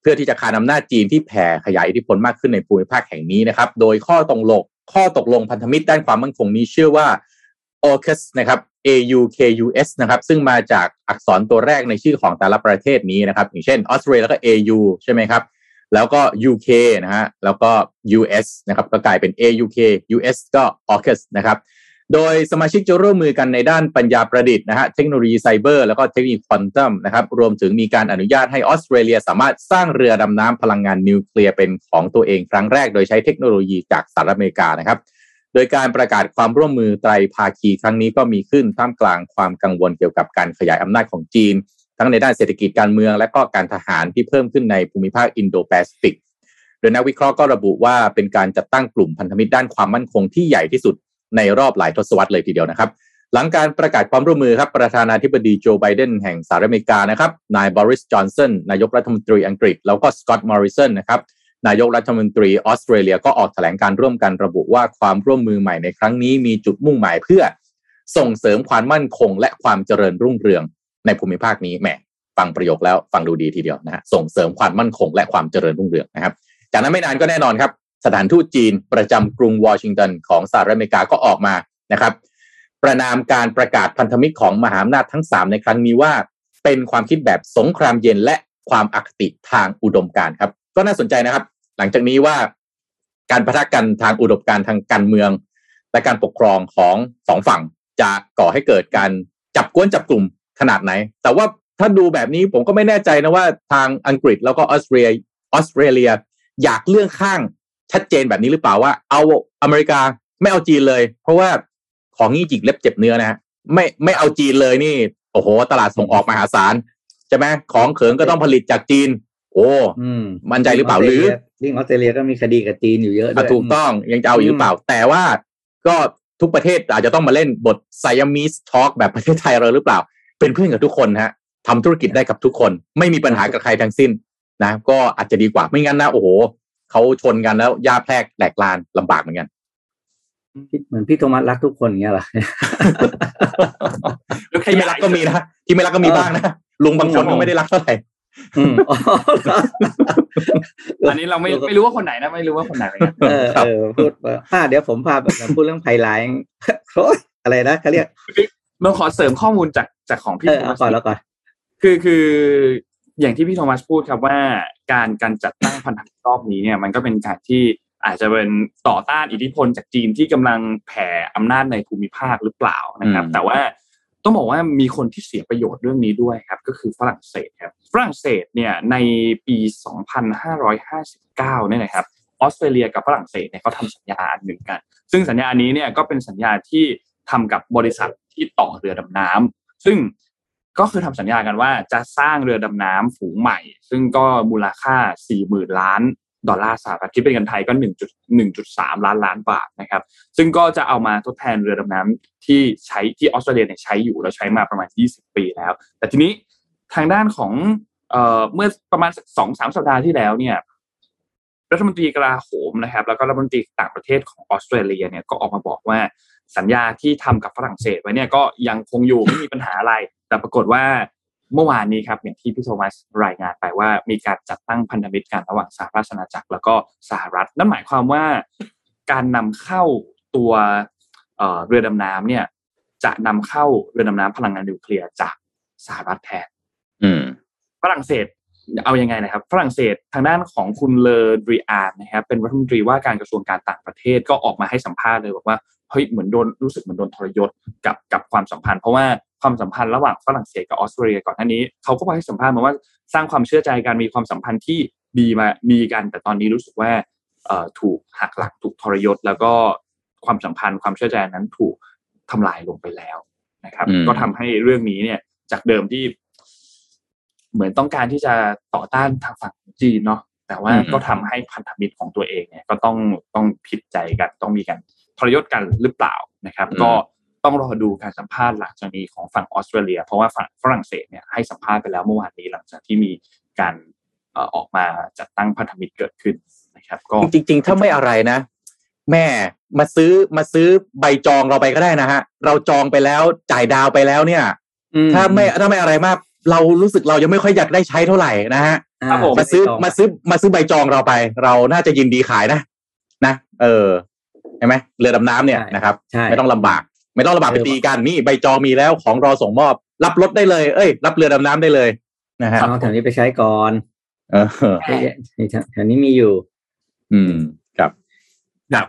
เพื่อที่จะคานอำนาจจีนที่แผ่ขยายอิทธิพลมากขึ้นในภูมิภาคแห่งนี้นะครับ โดยข้อตกลง ข้อตกลงพันธมิตรด้านความมั่นคงนี้ชื่อว่า AUKUS นะครับ AUKUS นะครับซึ่งมาจากอักษรตัวแรกในชื่อของแต่ละประเทศนี้นะครับ อย่างเช่นออสเตรเลียแล้วก็ AU ใช่ไหมครับ แล้วก็ UK นะฮะแล้วก็ US นะครับก็กลายเป็น AUK US ก็ AUKUS นะครับ โดยสมาชิกจะร่วมมือกันในด้านปัญญาประดิษฐ์นะฮะเทคโนโลยีไซเบอร์แล้วก็เทคโนโลยีควอนตัมนะครับรวมถึงมีการอนุญาตให้ออสเตรเลีย สามารถสร้างเรือดำน้ำพลังงานนิวเคลียร์เป็นของตัวเองครั้งแรก โดยใช้เทคโนโลยีจากสหรัฐอเมริกานะครับโดยการประกาศความร่วมมือไตรภาคีครั้งนี้ก็มีขึ้นท่ามกลางความกังวลเกี่ยวกับการขยายอำนาจของจีน ทั้งในด้านเศรษฐกิจการเมือง และก็การทหารที่เพิ่มขึ้นในภูมิภาคอินโดแปซิฟิกโดยนักวิเคราะห์ก็ระบุว่าเป็นการจัดตั้งกลุ่มพันธมิตรด้านความมั่นคงที่ใหญ่ที่สุด ในรอบหลายทศวรรษเลยทีเดียวนะครับ หลังการประกาศความร่วมมือครับประธานาธิบดีโจไบเดนแห่งสหรัฐอเมริกานะครับนายบอริสจอห์นสันนายกรัฐมนตรีอังกฤษ แล้วก็สกอตต์มอริสันนะครับนายกรัฐมนตรีออสเตรเลียก็ออกแถลงการณ์ร่วมกันระบุว่าความร่วมมือใหม่ในครั้งนี้มีจุดมุ่งหมายเพื่อส่งเสริมความมั่นคง และความเจริญรุ่งเรืองในภูมิภาคนี้แหมฟังประโยคแล้วฟังดูดีทีเดียวนะฮะส่งเสริมความมั่นคง และความเจริญรุ่งเรืองนะครับ จากนั้นไม่นานก็แน่นอนครับ สถานทูตจีนประจำกรุงวอชิงตันของสหรัฐอเมริกาก็ออกมานะครับ ประนามการประกาศพันธมิตรของมหาอำนาจทั้ง 3 ในครั้งนี้ว่า เป็นความคิดแบบสงครามเย็นและความอคติทางอุดมการครับ ก็น่าสนใจนะครับ หลังจากนี้ว่าการประทะกันทางอุดมการทางการเมือง และการปกครองของสองฝั่ง จะก่อให้เกิดการจับกวนจับกลุ่มขนาดไหน แต่ว่าถ้าดูแบบนี้ผมก็ไม่แน่ใจนะว่าทางอังกฤษแล้วก็ออสเตรเลียออสเตรเลียอยากเลื่อกข้าง ชัดเจนแบบนี้หรือเปล่าว่า เอาอเมริกาไม่เอาจีนเลย เพราะว่าของงี้จิกเล็บเจ็บเนื้อนะฮะไม่ไม่เอาจีนเลยนี่ โอ้โห ตลาดส่งออกมหาศาลใช่ไหมของเขิงก็ต้องผลิตจากจีน โอ้อืมมั่นใจหรือเปล่าหรือยิ่งออสเตรเลียก็มีคดีกับจีนอยู่เยอะด้อะวยถูกต้องยังจะเอาอยู่หรือเปล่า แต่ว่าก็ทุกประเทศอาจจะต้องมาเล่นบทไซยามิสทอ k แบบประเทศไทยเราหรือเปล่า เป็นเพื่อนกับทุกคนฮะทำธุรกิจได้กับทุกคน ไม่มีปัญหากับใครทั้งสิ้นนะ ก็อาจจะดีกว่าไม่งั้นนะโอ้โห เขาชนกันแล้วยาแพรกแหลกลานลำบากเหมือนกันพี่เหมือนพี่โทมัสรักทุกคนอย่างเงี้ยเหรอแล้วขที่ไม่ยารัยกก็มีนะที่ไม่รักก็มีบ้างนะลุงบางคนก็ไม่ได้รักเท่าไหร่อืมอ๋อเหรออันนี้เราไม่ไม่รู้ว่าคนไหนนะไม่รู้ว่าคนไหนเหมือนกันเออเออพูดว่าอ่าเดี๋ยวผมพาไปพูดเรื่องภัยร้ายโอ้ยอะไรนะเขาเรียกเราขอเสริมข้อมูลจากจากของพี่เออโทเอามัสก่อนแล้วก่อนคือคือ อย่างที่พี่โทมัสพูดครับว่าการการจัดตั้งพันธมิตรรอบนี้เนี่ยมันก็เป็นการที่อาจจะเป็นต่อต้านอิทธิพลจากจีนที่กำลังแผ่อำนาจในภูมิภาคหรือเปล่านะครับอืมแต่ว่าต้องบอกว่ามีคนที่เสียประโยชน์เรื่องนี้ด้วยครับก็คือฝรั่งเศสครับฝรั่งเศสเนี่ยในปี 2559เนี่ยนะครับออสเตรเลียกับฝรั่งเศสเนี่ยเขาทำสัญญาอันหนึ่งกัน ซึ่งสัญญาอันนี้เนี่ยก็เป็นสัญญาที่ทำกับบริษัทที่ต่อเรือดำน้ำซึ่ง ก็คือทำสัญญากันว่าจะสร้างเรือดำน้ำฝูงใหม่ ซึ่งก็มูลค่า 40,000 ล้านดอลลาร์สหรัฐคิดเป็นเงินไทยก็ 1.1.3 ล้านล้านบาทนะครับ ซึ่งก็จะเอามาทดแทนเรือดำน้ำที่ใช้ที่ออสเตรเลียใช้อยู่แล้วใช้มาประมาณ 20 ปีแล้ว แต่ทีนี้ทางด้านของเอ่อเมื่อประมาณสองสามสัปดาห์ที่แล้วเนี่ยรัฐมนตรีกลาโหมนะครับ แล้วก็รัฐมนตรีต่างประเทศของออสเตรเลียเนี่ยก็ออกมาบอกว่าสัญญาที่ทำกับฝรั่งเศสไว้เนี่ยก็ยังคงอยู่ไม่มีปัญหาอะไร แต่ปรากฏว่าเมื่อวานนี้ครับอย่างที่พี่โทมัสรายงานไปว่ามีการจัดตั้งพันธมิตรกันระหว่างสหราชอาณาจักร แล้วก็สหรัฐนั่นหมายความว่าการนำเข้าตัวเอ่อเรือดำน้ำเนี่ย จะนำเข้าเรือดำน้ำพลังงานนิวเคลียร์จากสหรัฐแทนอืมฝรั่งเศสเอายังไงนะครับ ฝรั่งเศสทางด้านของคุณเลอดริอานนะครับ เป็นรัฐมนตรีว่าการกระทรวงการต่างประเทศก็ออกมาให้สัมภาษณ์เลยบอกว่าเฮ้ยเหมือนโดนรู้สึกเหมือนโดนทรยศกับกับความสัมพันธ์ เพราะว่า ความสัมพันธ์ระหว่างฝรั่งเศสกับออสเตรเลียก่อนหน้านี้เขาก็ให้สัมภาษณ์มาว่าสร้างความเชื่อใจกันมีความสัมพันธ์ที่ดีมาดีกัน แต่ตอนนี้รู้สึกว่าเอ่อถูกหักหลักถูกทรยศ แล้วก็ความสัมพันธ์ความเชื่อใจนั้นถูกทำลายลงไปแล้วนะครับอืมก็ทำให้เรื่องนี้เนี่ยจากเดิมที่ เหมือนต้องการที่จะต่อต้านทางฝั่งของจีนเนาะแต่ว่าอืมก็ทำให้พันธมิตรของตัวเองเนี่ย ก็ต้องต้องผิดใจกัน ต้องมีการทรยศกันหรือเปล่านะครับ ก็ ต้องรอดูการสัมภาษณ์หลังจากนี้ของฝั่งออสเตรเลีย เพราะว่าฝั่งฝรั่งเศสเนี่ยให้สัมภาษณ์ไปแล้วเมื่อวานนี้หลังจากที่มีการเอ่อออกมาจัดตั้งพันธมิตรเกิดขึ้นนะครับก็จริง ๆ ถ้าไม่อะไรนะ แม่มาซื้อมาซื้อใบจองเราไปก็ได้นะฮะ เราจองไปแล้วจ่ายดาวไปแล้วเนี่ยถ้าไม่ถ้าไม่อะไรมาก เรารู้สึกเรายังไม่ค่อยอยากได้ใช้เท่าไหร่นะฮะอ่ามาซื้อมาซื้อมาซื้อใบจองเราไป เราน่าจะยินดีขายนะนะเออใช่ไหมเรือดำน้ำเนี่ยนะครับใช่ไม่ต้องลำบาก ไม่ต้องลำบากเอไปอตีกันนี่ใบจองมีแล้วของรอส่งมอบ รับรถได้เลย เอ้ย รับเรือดำน้ำได้เลยนะฮะเอาแถวนี้ไปใช้ก่อนเออเฮ้ยแถวนี้มีอยู่ อืมครับ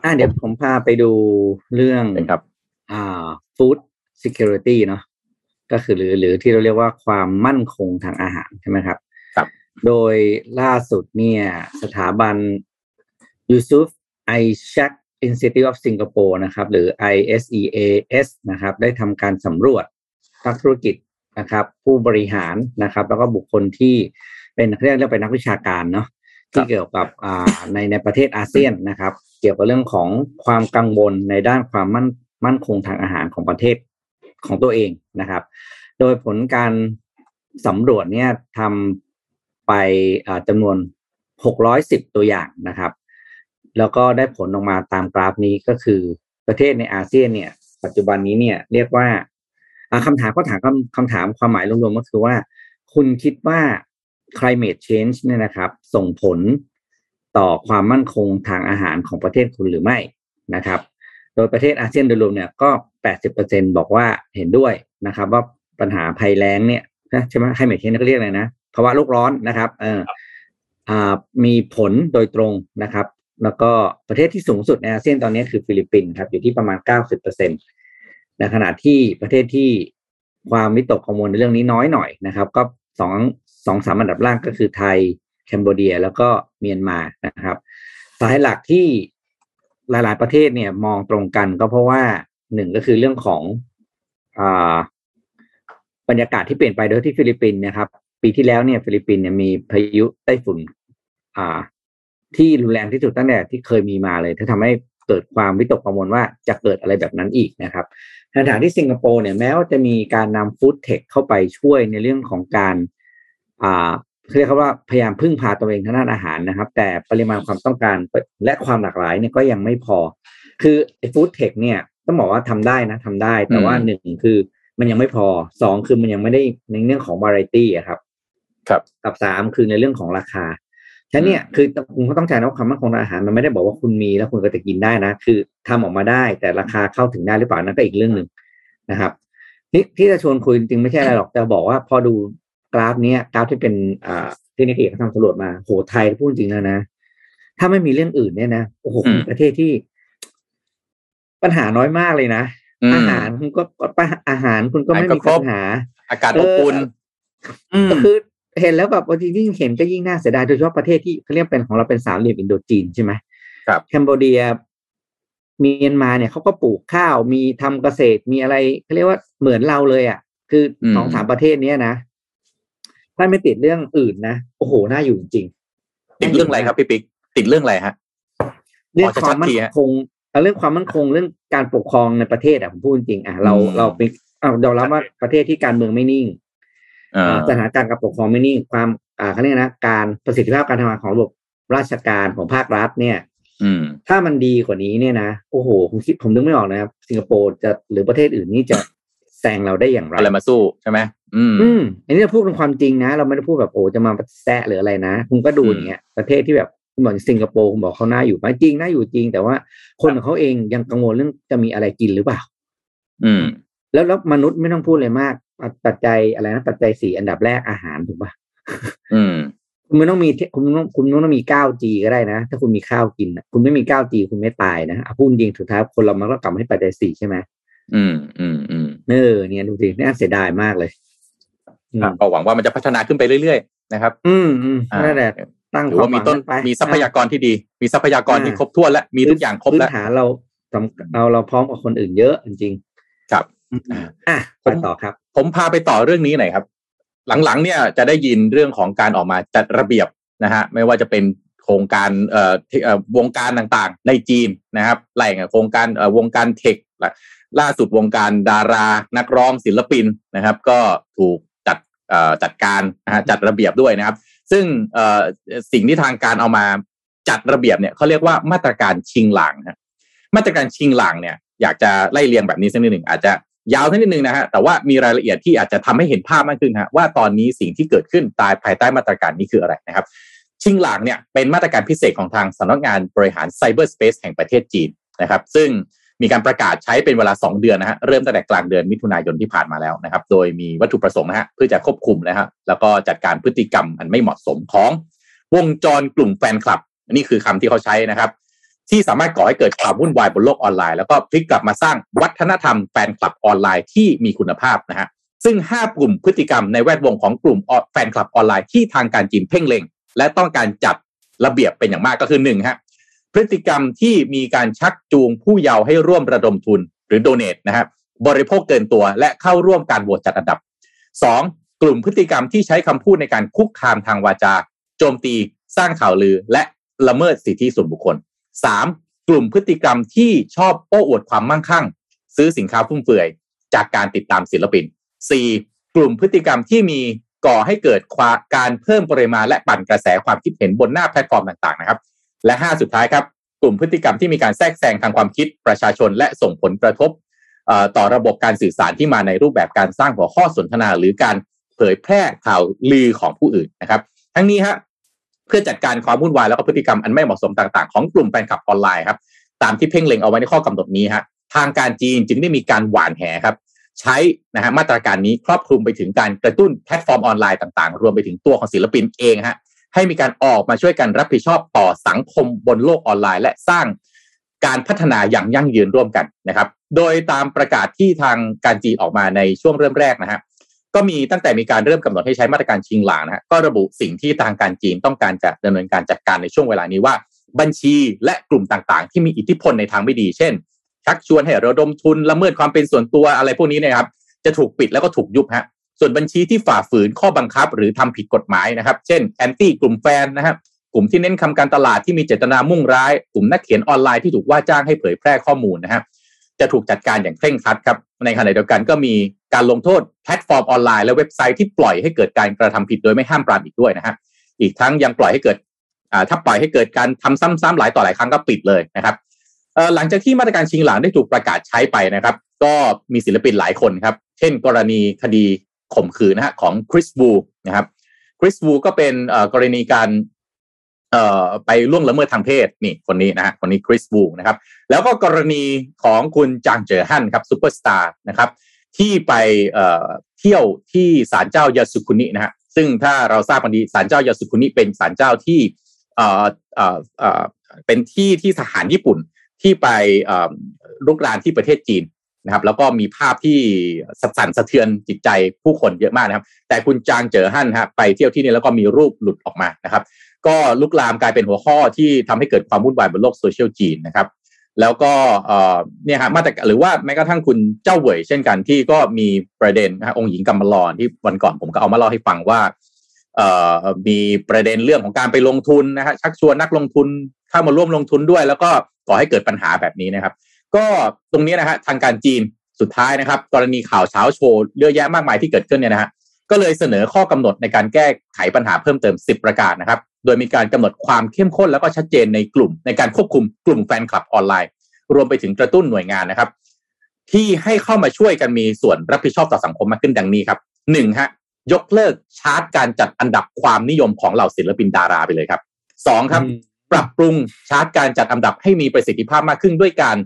อ่าเดี๋ยวผมพาไปดูเรื่องเป็นครับอ่า food security เนาะก็คือหรือหรือที่เราเรียกว่าความมั่นคงทางอาหารใช่ไหมครับ ครับ โดยล่าสุดเนี่ย สถาบัน Yusuf i s h a k Institute of Singapore นะครับ หรือ ISEAS นะครับ ได้ทำการสำรวจนักธุรกิจนะครับ ผู้บริหารนะครับ แล้วก็บุคคลที่เป็นเรียกเรียกเป็นนักวิชาการเนาะที่เกี่ยวกับอ่าในในประเทศอาเซียนนะครับ เกี่ยวกับเรื่องของความกังวลในด้านความมั่นมั่นคงทางอาหารของประเทศของตัวเองนะครับ โดยผลการสำรวจเนี่ยทำไปอ่าจำนวน 610 ตัวอย่างนะครับ แล้วก็ได้ผลออกมาตามกราฟนี้ก็คือประเทศในอาเซียนเนี่ย ปัจจุบันนี้เนี่ยเรียกว่าอ่าคำถามก็ถามคำคำถามความหมายรวมๆก็คือว่า คุณคิดว่า climate change เนี่ยนะครับ ส่งผลต่อความมั่นคงทางอาหารของประเทศคุณหรือไม่นะครับ โดยประเทศอาเซียนโดยรวมเนี่ยก็ 80%บอกว่าเห็นด้วยนะครับ ว่าปัญหาภัยแล้งเนี่ยใช่ไหม climate change เขาเรียกอะไรนะภาวะโลกร้อนนะครับ เอออมีผลโดยตรงนะครับ แล้วก็ประเทศที่สูงสุดในอาเซียนตอนนี้คือฟิลิปปินส์ครับอยู่ที่ประมาณ 90%ในขณะที่ประเทศที่ความวิตกกังวลในเรื่องนี้น้อยหน่อยนะครับ ก็สองสองสามอันดับล่างก็คือไทยแคนเบเดีย แล้วก็เมียนมานะครับสาเหตุหลักที่หลาย ๆ ประเทศเนี่ยมองตรงกันก็เพราะว่าหนึ่งก็คือเรื่องของอ่าบรรยากาศที่เปลี่ยนไปโดยที่ฟิลิปปินส์นะครับ ปีที่แล้วเนี่ยฟิลิปปินส์เนี่ยมีพายุไต้ฝุ่นอ่า ที่รุนแรงที่สุดตั้งแต่ที่เคยมีมาเลยที่ทำให้เกิดความวิตกกังวลว่าจะเกิดอะไรแบบนั้นอีกนะครับในขณะที่สิงคโปร์เนี่ยแม้ว่าจะมีการนำ food tech เข้าไปช่วยในเรื่องของการอ่าเขาเรียกว่าพยายามพึ่งพาตัวเองทางด้านอาหารนะครับ แต่ปริมาณความต้องการและความหลากหลายเนี่ยก็ยังไม่พอ คือไอ้ food tech เนี่ยต้องบอกว่าทำได้นะทำได้ แต่ว่าอืมหนึ่งคือมันยังไม่พอสองคือมันยังไม่ได้ในเรื่องของวาไรตี้อะครับ ครับกับสามคือในเรื่องของราคา ฉะนั้นเนี่ยคือคุณก็ต้องใจนะว่าความมั่นคงทางอาหารมันไม่ได้บอกว่าคุณมีแล้วคุณก็จะกินได้นะ คือทำออกมาได้แต่ราคาเข้าถึงได้หรือเปล่านั่นก็อีกเรื่องหนึ่งนะครับนี่ที่จะชวนคุยจริงๆไม่ใช่อะไรหรอกจะบอกว่าพอดูกราฟเนี้ยกราฟที่เป็นอ่าที่นิกเอกเขาทำสำรวจมาโหไทยพูดจริงนะนะ ถ้าไม่มีเรื่องอื่นเนี่ยนะโอ้โหอืมประเทศที่ ปัญหาน้อยมากเลยนะมอาหารคุณก็อาหารคุณก็ไม่อาหารก็มีครปับญหา อากาศอบอุ่นมก็คือ เห็นแล้วแบบบางทียิ่งเห็นก็ยิ่งน่าเสียดายโดยเฉพาะประเทศที่เขาเรียกเป็นของเราเป็นสามเหลี่ยมอินโดจีนใช่ไหมครับแคนเบเดียเมียนมาเนี่ยเขาก็ปลูกข้าวมีทำเกษตรมีอะไรเขาเรียกว่าเหมือนเราเลยอะ คืออมสองสามประเทศเนี้ยนะถ้าไม่ติดเรื่องอื่นนะโอ้โหน่าอยู่จริงๆติดเรื่องอะไรครับพี่ปิ๊กติดเรื่องอะไรฮะเรื่องขอความชัดๆมั่ทีนฮะคงเอาเรื่องความมั่นคงเรื่องการปกครองในประเทศอะผมพูดจริงๆอะเราอืมเราเป็นเอายอมรับว่าประเทศที่การเมืองไม่นิ่งอ่าอ่า สถานการณ์การปกครองไม่นิ่งความอ่าเขาเรียกนะการประสิทธิภาพการทำงานของระบบราชการของภาครัฐเนี่ยอืมถ้ามันดีกว่านี้เนี่ยนะโอ้โหผมคิดผมนึกไม่ออกนะครับ สิงคโปร์จะหรือประเทศอื่นนี่จะแซงเราได้อย่างไรอะไรมาสู้ใช่ไหมอืมอืมอันนี้เราพูดเป็นความจริงนะ เราไม่ได้พูดแบบโอ้จะมาแซะหรืออะไรนะคุณก็ดูอืมอย่างเงี้ยประเทศที่แบบคุณบอกสิงคโปร์คุณบอกเขาน่าอยู่ไหมจริงน่าอยู่จริง แต่ว่าคนของเขาเองยังกังวลเรื่องจะมีอะไรกินหรือเปล่า อืม แล้วแล้วมนุษย์ไม่ต้องพูดเลยมาก ปัจปัจจัยอะไรนะปัจจัยสี่อันดับแรกอาหารถูกปะอืม คุณไม่ต้องมีเทคุณต้องคุณไม่ต้องมี 9G ก็ได้นะ ถ้าคุณมีข้าวกินน่ะคุณไม่มี 9G คุณไม่ตายนะอะพูดจริงสุดท้ายคนเรามันก็กลับมาให้ปัจจัยสี่ใช่ไหมอืมอืมอืมเออเนี่ยดูสิน่าเสียดายมากเลยอืมอะก็หวังว่ามันจะพัฒนาขึ้นไปเรื่อยๆนะครับ อืมอืมอ่านั่นแหละตั้งหรือว่ามีต้นควหงไปมีทรัพยากรที่ดี มีทรัพยากรที่อ่าครบถ้วนและมีทุกอย่างครบพื้แล้วนฐานเราสำเราเราพร้อมกับคนอื่นเยอะจริง ครับๆ อ่าอะผไปมต่อครับ ผมพาไปต่อเรื่องนี้หน่อยครับ หลังๆเนี่ยจะได้ยินเรื่องของการออกมาจัดระเบียบนะฮะไม่ว่าจะเป็นโครงการเอ่อที่เอ่อวงการต่างๆ ในจีนนะครับไล่กับโครงการเอ่อวงการเทคล่าสุดวงการดารานักร้องศิลปินนะครับ ก็ถูกจัดเอ่อจัดการนะฮะจัดระเบียบด้วยนะครับ ซึ่งเอ่อสิ่งที่ทางการเอามาจัดระเบียบเนี่ยเขาเรียกว่ามาตรการชิงหลังฮะมาตรการชิงหลังเนี่ยอยากจะไล่เรียงแบบนี้สักนิดหนึ่งอาจจะ ยาวสักนิดนึงนะฮะแต่ว่ามีรายละเอียดที่อาจจะทำให้เห็นภาพมากขึ้นฮะว่าตอนนี้สิ่งที่เกิดขึ้นตายภายใต้มาตรการนี้คืออะไรนะครับ ชิงหลางเนี่ยเป็นมาตรการพิเศษของทางสำนักงานบริหารไซเบอร์สเปซแห่งประเทศจีนนะครับซึ่งมีการประกาศใช้เป็นเวลา 2 เดือนนะฮะเริ่มตั้งแต่กลางเดือนมิถุนายนที่ผ่านมาแล้วนะครับ โดยมีวัตถุประสงค์นะฮะเพื่อจะควบคุมนะฮะแล้วก็จัดการพฤติกรรมอันไม่เหมาะสมของวงจรกลุ่มแฟนคลับนี่คือคำที่เขาใช้นะครับ ที่สามารถก่อให้เกิดความวุ่นวายบนโลกออนไลน์แล้วก็พลิกกลับมาสร้างวัฒนธรรมแฟนคลับออนไลน์ที่มีคุณภาพนะฮะซึ่ง 5 กลุ่มพฤติกรรมในแวดวงของกลุ่มแฟนคลับออนไลน์ที่ทางการจีนเพ่งเล็ง และต้องการจัดระเบียบเป็นอย่างมากก็คือ1ฮะพฤติกรรมที่มีการชักจูงผู้เยาว์ให้ร่วมระดมทุนหรือโดเน a นะครับบริโภคเกินตัวและเข้าร่วมการโหวตจัดอันดับ 2. กลุ่มพฤติกรรมที่ใช้คำพูดในการคุกคามทางวาจา โจมตี สร้างข่าวลือ และละเมิดสิทธิส่วนบุคคล 3. กลุ่มพฤติกรรมที่ชอบโอ้อวดความมั่งคั่ง ซื้อสินค้าฟุ่มเฟือย จากการติดตามศิลปิน 4. กลุ่มพฤติกรรมที่มีก่อให้เกิดการเพิ่มปริมาณและปั่นกระแสความคิดเห็นบนหน้าแพลตฟอร์มต่างๆนะครับ และ 5 สุดท้ายครับ กลุ่มพฤติกรรมที่มีการแทรกแซงทางความคิดประชาชน และส่งผลกระทบต่อระบบการสื่อสารที่มาในรูปแบบการสร้างหัวข้อสนทนา หรือการเผยแพร่ข่าวลือของผู้อื่นนะครับ ทั้งนี้ฮะ เพื่อจัดการความวุ่นวายแล้วก็พฤติกรรมอันไม่เหมาะสมต่างๆ ของกลุ่มแฟนคลับออนไลน์ครับตามที่เพ่งเล็งเอาไว้ในข้อกำหนดนี้ฮะทางการจีนจึงได้มีการหวานแหครับ ใช้นะฮะมาตรการนี้ครอบคลุมไปถึงการกระตุ้นแพลตฟอร์มออนไลน์ต่างๆ รวมไปถึงตัวของศิลปินเองฮะให้มีการออกมาช่วยกันรับผิดชอบต่อสังคมบนโลกออนไลน์ และสร้างการพัฒนาอย่างยั่งยืนร่วมกันนะครับ โดยตามประกาศที่ทางการจีนออกมาในช่วงเริ่มแรกนะฮะ ก็มีตั้งแต่มีการเริ่มกำหนดให้ใช้มาตรการชิงหลางนะฮะก็ระบุสิ่งที่ทางการจีนต้องการจะดำเนินการจัดการในช่วงเวลานี้ว่า บัญชีและกลุ่มต่างๆ ที่มีอิทธิพลในทางไม่ดี เช่น ชักชวนให้ระดมทุนละเมิดความเป็นส่วนตัวอะไรพวกนี้นะครับ จะถูกปิดแล้วก็ถูกยุบฮะส่วนบัญชีที่ฝ่าฝืนข้อบังคับ หรือทำผิดกฎหมายนะครับ เช่น anti กลุ่มแฟนนะครับกลุ่มที่เน้นทำการตลาดที่มีเจตนามุ่งร้าย กลุ่มนักเขียนออนไลน์ที่ถูกว่าจ้างให้เผยแพร่ข้อมูลนะครับ จะถูกจัดการอย่างเคร่งครัดครับ ในขณะเดียวกันก็มีการลงโทษแพลตฟอร์มออนไลน์และเว็บไซต์ที่ปล่อยให้เกิดการกระทำผิดโดยไม่ห้ามปรามอีกด้วยนะฮะอีกทั้งยังปล่อยให้เกิดถ้าปล่อยให้เกิดการทำซ้ำๆหลายต่อหลายครั้งก็ปิดเลยนะครับหลังจากที่มาตรการชิงหลังได้ถูกประกาศใช้ไปนะครับ ก็มีศิลปินหลายคนครับ เช่น กรณีคดีข่มขืนนะฮะของคริสบูนะครับคริสบูก็เป็นกรณีการ เอ่อไปล่วงละเมิดทางเพศนี่คนนี้นะฮะคนนี้คริสบูนะครับ แล้วก็กรณีของคุณจางเจอฮั่นครับซูเปอร์สตาร์นะครับ ที่ไปเอ่อเที่ยวที่ศาลเจ้ายาสุคุนินะฮะซึ่งถ้าเราทราบกันดีศาลเจ้ายาสุคุนิเป็นศาลเจ้าที่เอ่อเอ่อเอ่อเป็นที่ที่ทหารญี่ปุ่นที่ไปเอ่อลุกรานที่ประเทศจีนนะครับ แล้วก็มีภาพที่สั่นสะเทือนจิตใจผู้คนเยอะมากนะครับ แต่คุณจางเจอฮั่นฮะไปเที่ยวที่นี่แล้วก็มีรูปหลุดออกมานะครับ ก็ลุกลามกลายเป็นหัวข้อที่ทำให้เกิดความวุ่นวายบนโลกโซเชียลจีนนะครับ แล้วก็เนี่ยฮะมาแต่หรือว่าแม้กระทั่งคุณเจ้าเหวยเช่นกันที่ก็มีประเด็นนะองค์หญิงกำมลอนที่วันก่อนผมก็เอามาเล่าให้ฟังว่ามีประเด็นเรื่องของการไปลงทุนนะฮะชักชวนนักลงทุนเข้ามาร่วมลงทุนด้วย แล้วก็ก่อให้เกิดปัญหาแบบนี้นะครับ ก็ตรงนี้นะฮะทางการจีนสุดท้ายนะครับ กรณีข่าวเช้าโชว์เยอะแยะมากมายที่เกิดขึ้นเนี่ยนะฮะก็เลยเสนอข้อกำหนดในการแก้ไขปัญหาเพิ่มเติม 10 ประการนะครับ โดยมีการกำหนดความเข้มข้นแล้วก็ชัดเจนในกลุ่ม ในการควบคุมกลุ่มแฟนคลับออนไลน์ รวมไปถึงกระตุ้นหน่วยงานนะครับ ที่ให้เข้ามาช่วยกันมีส่วนรับผิดชอบต่อสังคมมากขึ้นดังนี้ครับหนึ่งฮะยกเลิกชาร์ตการจัดอันดับความนิยมของเหล่าศิลปินดาราไปเลยครับสองครับ ปรับปรุงชาร์ตการจัดอันดับให้มีประสิทธิภาพมากขึ้นด้วยการ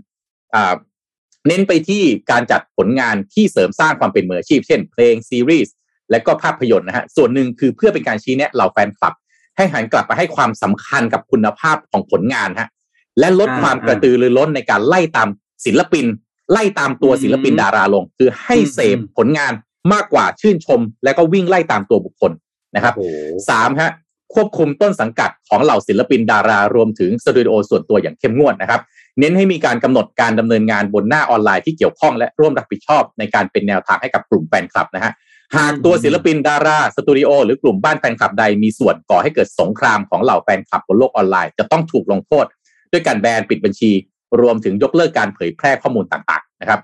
เน้นไปที่การจัดผลงานที่เสริมสร้างความเป็นมืออาชีพ เช่น เพลงซีรีส์และก็ภาพยนตร์นะฮะส่วนหนึ่งคือเพื่อเป็นการชี้แนะเหล่าแฟนคลับ ให้หันกลับไปให้ความสำคัญกับคุณภาพของผลงานฮะ และลดความกระตือรือร้นในการไล่ตามศิลปิน ไล่ตามตัวศิลปินดาราลง คือให้เสพผลงานมากกว่าชื่นชม แล้วก็วิ่งไล่ตามตัวบุคคลนะครับสามฮะควบคุมต้นสังกัดของเหล่าศิลปินดารารวมถึงสตูดิโอส่วนตัวอย่างเข้มงวดนะครับ เน้นให้มีการกำหนดการดำเนินงานบนหน้าออนไลน์ที่เกี่ยวข้องและร่วมรับผิดชอบในการเป็นแนวทางให้กับกลุ่มแฟนคลับนะฮะ หากตัวศิลปินดาราสตูดิโอหรือกลุ่มบ้านแฟนคลับใดมีส่วนก่อให้เกิดสงครามของเหล่าแฟนคลับบนโลกออนไลน์จะต้องถูกลงโทษ ด้วยการแบนปิดบัญชี รวมถึงยกเลิกการเผยแพร่ข้อมูลต่างๆนะครับ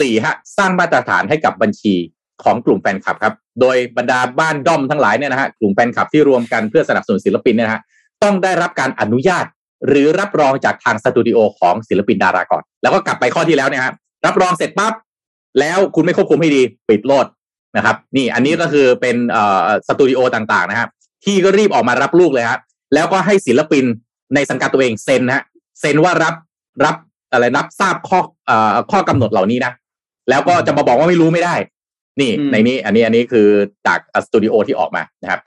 สี่ฮะสร้างมาตรฐานให้กับบัญชีของกลุ่มแฟนคลับครับ โดยบรรดาบ้านด้อมทั้งหลายเนี่ยนะฮะกลุ่มแฟนคลับที่รวมกันเพื่อสนับสนุนศิลปินเนี่ยนะฮะต้องได้รับการอนุญาต หรือรับรองจากทางสตูดิโอของศิลปินดาราก่อน แล้วก็กลับไปข้อที่แล้วเนี่ยครับรับรองเสร็จปั๊บแล้วคุณไม่ควบคุมให้ดี ปิดโลด นะครับ นี่อันนี้ก็คือเป็นเอ่อสตูดิโอต่างๆนะครับ ที่ก็รีบออกมารับลูกเลยครับแล้วก็ให้ศิลปินในสังกัดตัวเองเซ็นนะฮะเซ็นว่ารับรับอะไรรับทราบข้อเอ่อข้อกำหนดเหล่านี้นะแล้วก็จะมาบอกว่าไม่รู้ไม่ได้ นี่อืมในนี้ อันนี้อันนี้คือจากสตูดิโอที่ออกมานะครับ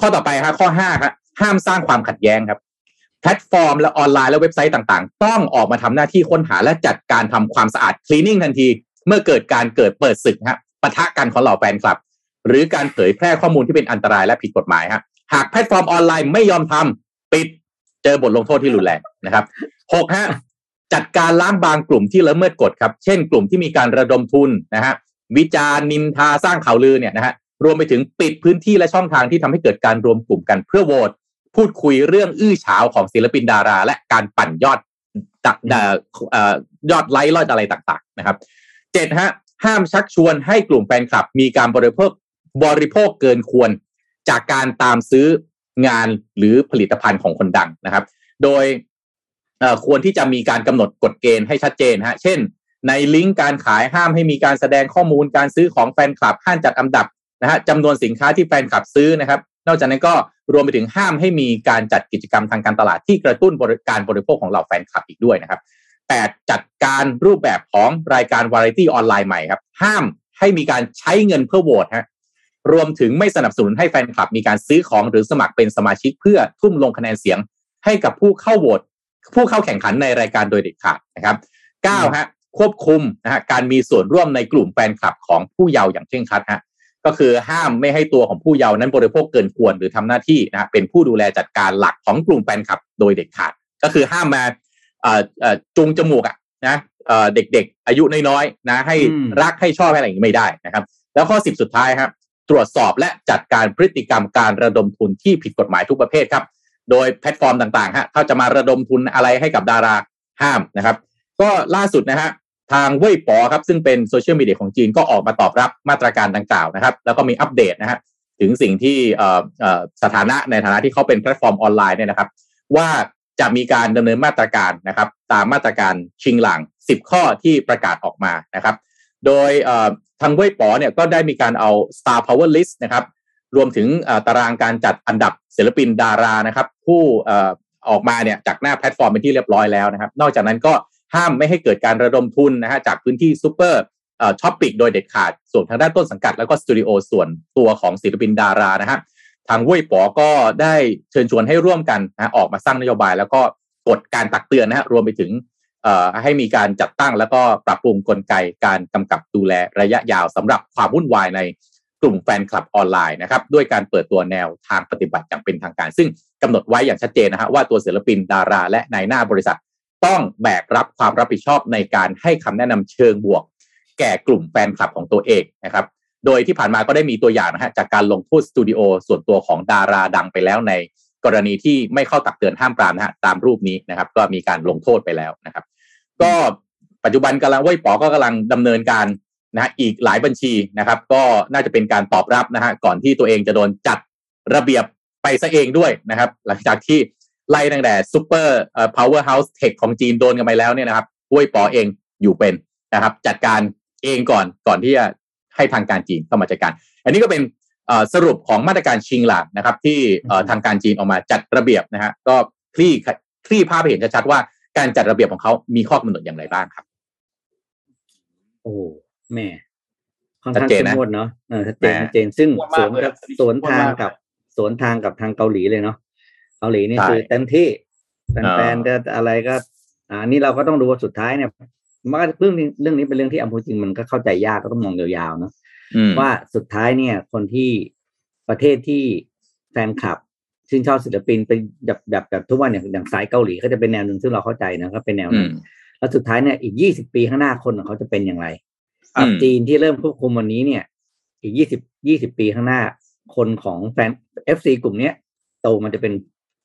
ข้อต่อไปครับข้อห้าครับห้ามสร้างความขัดแย้งครับ แพลตฟอร์มและออนไลน์และเว็บไซต์ต่างๆ ต้องออกมาทำหน้าที่ค้นหาและจัดการทำความสะอาด cleaning ทันที เมื่อเกิดการเกิดเปิดศึกฮะ ปะทะกันของเหล่าแฟนคลับ หรือการเผยแพร่ข้อมูลที่เป็นอันตรายและผิดกฎหมายฮะหากแพลตฟอร์มออนไลน์ไม่ยอมทำปิดเจอบทลงโทษที่รุนแรงนะครับหกฮะจัดการล้างบางกลุ่มที่ละเมิดกฎครับ เช่น กลุ่มที่มีการระดมทุนนะฮะวิจารณ์นินทาสร้างข่าวลือเนี่ยนะฮะรวมไปถึงปิดพื้นที่และช่องทางที่ทำให้เกิดการรวมกลุ่มกันเพื่อโหวตพูดคุยเรื่องอื้อฉาวของศิลปินดารา และการปั่นยอดดะดะเอ่อยอดไลค์ยอดอะไรต่าง ๆ นะครับเจ็ดฮะ ห้ามชักชวนให้กลุ่มแฟนคลับ มีการบริโภคบริโภคเกินควร จากการตามซื้องานหรือผลิตภัณฑ์ของคนดังนะครับ โดยควรที่จะมีการกำหนดกฎเกณฑ์ให้ชัดเจนฮะเช่น ในลิงก์การขายห้ามให้มีการแสดงข้อมูลการซื้อของแฟนคลับห้ามจัดอันดับนะฮะจำนวนสินค้าที่แฟนคลับซื้อนะครับ นอกจากนั้นก็รวมไปถึงห้ามให้มีการจัดกิจกรรมทางการตลาดที่กระตุ้นการบริโภคของเหล่าแฟนคลับอีกด้วยนะครับ 8. จัดการรูปแบบของรายการวาไรตี้ออนไลน์ใหม่ครับ ห้ามให้มีการใช้เงินเพื่อโหวตฮะรวมถึงไม่สนับสนุนให้แฟนคลับมีการซื้อของหรือสมัครเป็นสมาชิกเพื่อทุ่มลงคะแนนเสียงให้กับผู้เข้าโหวตผู้เข้าแข่งขันในรายการโดยเด็ดขาดนะครับ9ฮะควบคุมนะฮะการมีส่วนร่วมในกลุ่มแฟนคลับของผู้เยาว์อย่างเคร่งครัดฮะก็คือห้ามไม่ให้ตัวของผู้เยาว์นั้นบริโภคเกินควรหรือทำหน้าที่นะฮะเป็นผู้ดูแลจัดการหลักของกลุ่มแฟนคลับโดยเด็ดขาด ก็คือห้ามมา จูงจมูกอะนะเอ่อเด็กๆ อายุน้อยๆนะให้อืมรักให้ชอบให้อะไรอย่างนี้ไม่ได้นะครับ แล้วข้อสิบสุดท้ายครับตรวจสอบและจัดการพฤติกรรมการระดมทุนที่ผิดกฎหมายทุกประเภทครับ โดยแพลตฟอร์มต่างๆฮะเขาจะมาระดมทุนอะไรให้กับดาราห้ามนะครับ ก็ล่าสุดนะฮะทางเว่ยป๋อครับซึ่งเป็นโซเชียลมีเดียของจีนก็ออกมาตอบรับมาตรการดังกล่าวนะครับ แล้วก็มีอัปเดตนะฮะถึงสิ่งที่เอ่อเอ่อสถานะในฐานะที่เขาเป็นแพลตฟอร์มออนไลน์เนี่ยนะครับ ว่า จะมีการดำเนินมาตรการนะครับ ตามมาตรการชิงหลัง 10 ข้อที่ประกาศออกมานะครับ โดยทางเว่ยป๋อเนี่ยก็ได้มีการเอา Star Power List นะครับ รวมถึงตารางการจัดอันดับศิลปินดารานะครับ ผู้ออกมาเนี่ยจากหน้าแพลตฟอร์มเป็นที่เรียบร้อยแล้วนะครับ นอกจากนั้นก็ห้ามไม่ให้เกิดการระดมทุนนะฮะจากพื้นที่ super topic โดยเด็ดขาด ส่วนทางด้านต้นสังกัดแล้วก็สตูดิโอส่วนตัวของศิลปินดารานะฮะ ทางเว่ยป๋อก็ได้เชิญชวนให้ร่วมกันนะออกมาสร้างนโยบาย แล้วก็กฎการตักเตือนนะฮะรวมไปถึงให้มีการจัดตั้งแล้วก็ปรับปรุงกลไกการกำกับดูแลระยะยาวสำหรับความวุ่นวายในกลุ่มแฟนคลับออนไลน์นะครับด้วยการเปิดตัวแนวทางปฏิบัติอย่างเป็นทางการ ซึ่งกำหนดไว้อย่างชัดเจนนะฮะว่าตัวศิลปินดารา และนายหน้าบริษัท ต้องแบกรับความรับผิดชอบในการให้คำแนะนำเชิงบวก แก่กลุ่มแฟนคลับของตัวเองนะครับ โดยที่ผ่านมาก็ได้มีตัวอย่างนะฮะจากการลงโทษสตูดิโอส่วนตัวของดาราดังไปแล้วในกรณีที่ไม่เข้าตักเตือนห้ามปรามนะฮะตามรูปนี้นะครับ ก็มีการลงโทษไปแล้วนะครับ ก็ปัจจุบันกำลังเว่ยป๋อก็กำลังดำเนินการนะฮะอีกหลายบัญชีนะครับ ก็น่าจะเป็นการตอบรับนะฮะก่อนที่ตัวเองจะโดนจัดระเบียบไปซะเองด้วยนะครับ หลังจากที่ไล่ตั้งแต่ซูเปอร์เอ่อ power house tech ของจีนโดนกันไปแล้วเนี่ยนะครับว่ยป๋อเองอยู่เป็นนะครับ จัดการเองก่อนก่อนที่จะ ให้ทางการจีนเข้ามาจัดการ อันนี้ก็เป็นเอ่อสรุปของมาตรการชิงหลักนะครับ ที่เอ่อทางการจีนออกมาจัดระเบียบนะฮะก็คลี่คลี่ภาพให้เห็นชัดๆว่าการจัดระเบียบของเขามีข้อกำหนดอย่างไรบ้างครับ โอ้แม่ค่อนชัดข้างเจนเข้มนะงวดเนาะเออชัดเจนแหม่ชัดเจนซึ่งเข้มงวดสมากวนเลยกับอะสวนทางกับสวนทางกับทางเกาหลีเลยเนาะเกาหลีนี่ใช่คือเต็มที่แฟอ่านๆจะอะไรก็ อ่านี่เราก็ต้องดูว่าสุดท้ายเนี่ย มันก็เรื่องนี้เรื่องนี้เป็นเรื่องที่อัมพูจริงมันก็เข้าใจยากก็ต้องมองยาวๆเนาะอืมว่าสุดท้ายเนี่ย คนที่ประเทศที่แฟนคลับชื่นชอบศิลปินเป็นแบบแบบแบบทุกวันอย่างอย่างสายเกาหลีก็จะเป็นแนวหนึ่งซึ่งเราเข้าใจนะก็เป็นแนวอืนั้นมแล้วสุดท้ายเนี่ยอีกยี่สิบปีข้างหน้าคนของเขาจะเป็นอย่างไรอืมจีนที่เริ่มควบคุมวันนี้เนี่ย อีกยี่สิบยี่สิบปีข้างหน้า คนของแฟน FC กลุ่มเนี้ยโตมันจะเป็น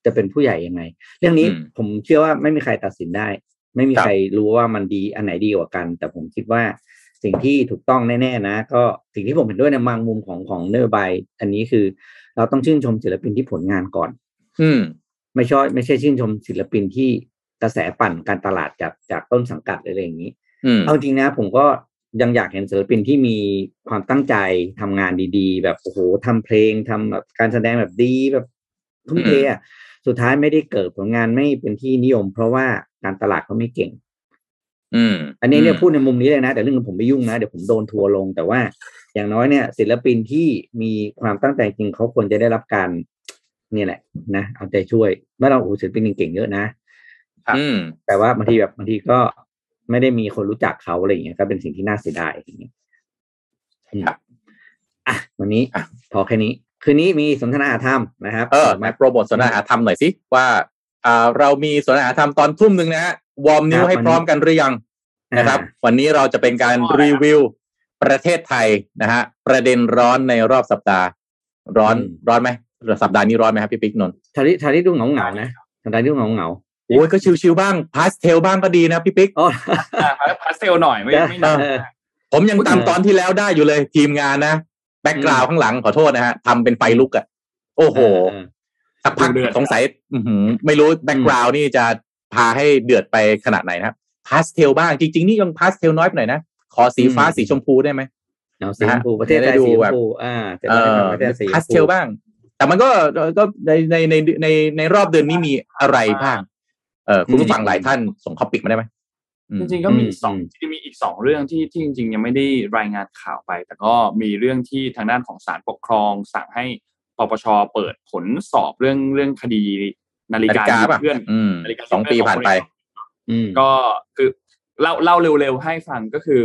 จะเป็นผู้ใหญ่ยังไง เรื่องนี้อืมผมเชื่อว่าไม่มีใครตัดสินได้ ไม่มีครับใครรู้ว่ามันดีอันไหนดีกว่ากัน แต่ผมคิดว่าสิ่งที่ถูกต้องแน่ๆนะ ก็สิ่งที่ผมเห็นด้วยในบางมุมของของเนอร์บายอันนี้คือ เราต้องชื่นชมศิลปินที่ผลงานก่อน อืม ไม่ชอบไม่ใช่ชื่นชมศิลปินที่กระแสปั่นการตลาดจากจากต้นสังกัดอะไรอย่างนี้อืมเอาจริงนะ ผมก็ยังอยากเห็นศิลปินที่มีความตั้งใจทำงานดีๆ แบบโอ้โหทำเพลงทำแบบการแสดงแบบดีแบบทุ่มเทอะสุดท้ายไม่ได้เกิดผลงานไม่เป็นที่นิยม เพราะว่า การตลาดเขาไม่เก่ง อืม อันนี้เนี่ยพูดในมุมนี้เลยนะ แต่เรื่องผมไม่ยุ่งนะ เดี๋ยวผมโดนทัวร์ลง แต่ว่าอย่างน้อยเนี่ย ศิลปินที่มีความตั้งใจจริงเขาควรจะได้รับการเนี่ยแหละนะเอาใจช่วยเมื่อเราโอ้โหศิลปินเก่งๆเยอะนะอืมแต่ว่าบางทีแบบบางทีก็ไม่ได้มีคนรู้จักเขาอะไรอย่างเงี้ยก็เป็นสิ่งที่น่าเสียดายอย่างเงี้ยอืมครับอะวันนี้อะพอแค่นี้ คืนนี้มีสนทนาธรรมนะครับเออมาโปรโมทสนทนาธรรมหน่อยสิว่า อ่าเรามีสนทนาธรรมตอนทุ่มหนึ่งนะฮะวอร์มนิ้วให้พร้อมกันหรือยังนะครับ วันนี้เราจะเป็นการรีวิวประเทศไทยนะฮะประเด็นร้อนในรอบสัปดาห์ ร้อนร้อนไหมสัปดาห์นี้ร้อนไหมครับพี่ปิ๊กนนท์ทาริทาริดูเหงาเหงาๆนะทาริดูเหงาเหงาโอ้ยก็ชิวๆบ้างพาสเทลบ้างก็ดีนะพี่ปิ๊กๆอ๋ออ่าพาสเทลหน่อยไม่ไม่นานเออผมยังตามตอนที่แล้วได้อยู่เลยทีมงานนะ background ข้างหลังขอโทษนะฮะทำเป็นไฟลุกอะโอ้โหเออ สักพักดูเดือดสงสัยอื้อหือไม่รู้ background นี่จะพาให้เดือดไปขนาดไหนนะครับพาสเทลบ้างจริง ๆ นี่ยังพาสเทลน้อยไปหน่อยนะขอสีฟ้าอืมสีชมพูได้ไหมเอาสีชมพูประเทศไทยจะได้ดูสีชมแบบพูอ่าจะเอได้อเป็นประเทศสีชมพาสพูเทลบ้าง แต่มันก็ก็ในในในในในรอบเดือนนี้มีอะไรบ้างเออคุณผู้ฟังหลายท่านส่งคอปิกมาได้ไหมอืมจริงๆก็มีอืมสองอืมจริงๆมีอีกสองเรื่องที่ที่จริง ๆ ยังไม่ได้รายงานข่าวไป แต่ก็มีเรื่องที่ทางด้านของศาลปกครองสั่งให้ ปปชเปิดผลสอบเรื่องเรื่องคดีนาฬินาฬิกากาป่ะเพื่อนอืมนาฬิกาสองปีผ่านไปอืมก็คือเล่าเล่าเร็วๆให้ฟังก็คือ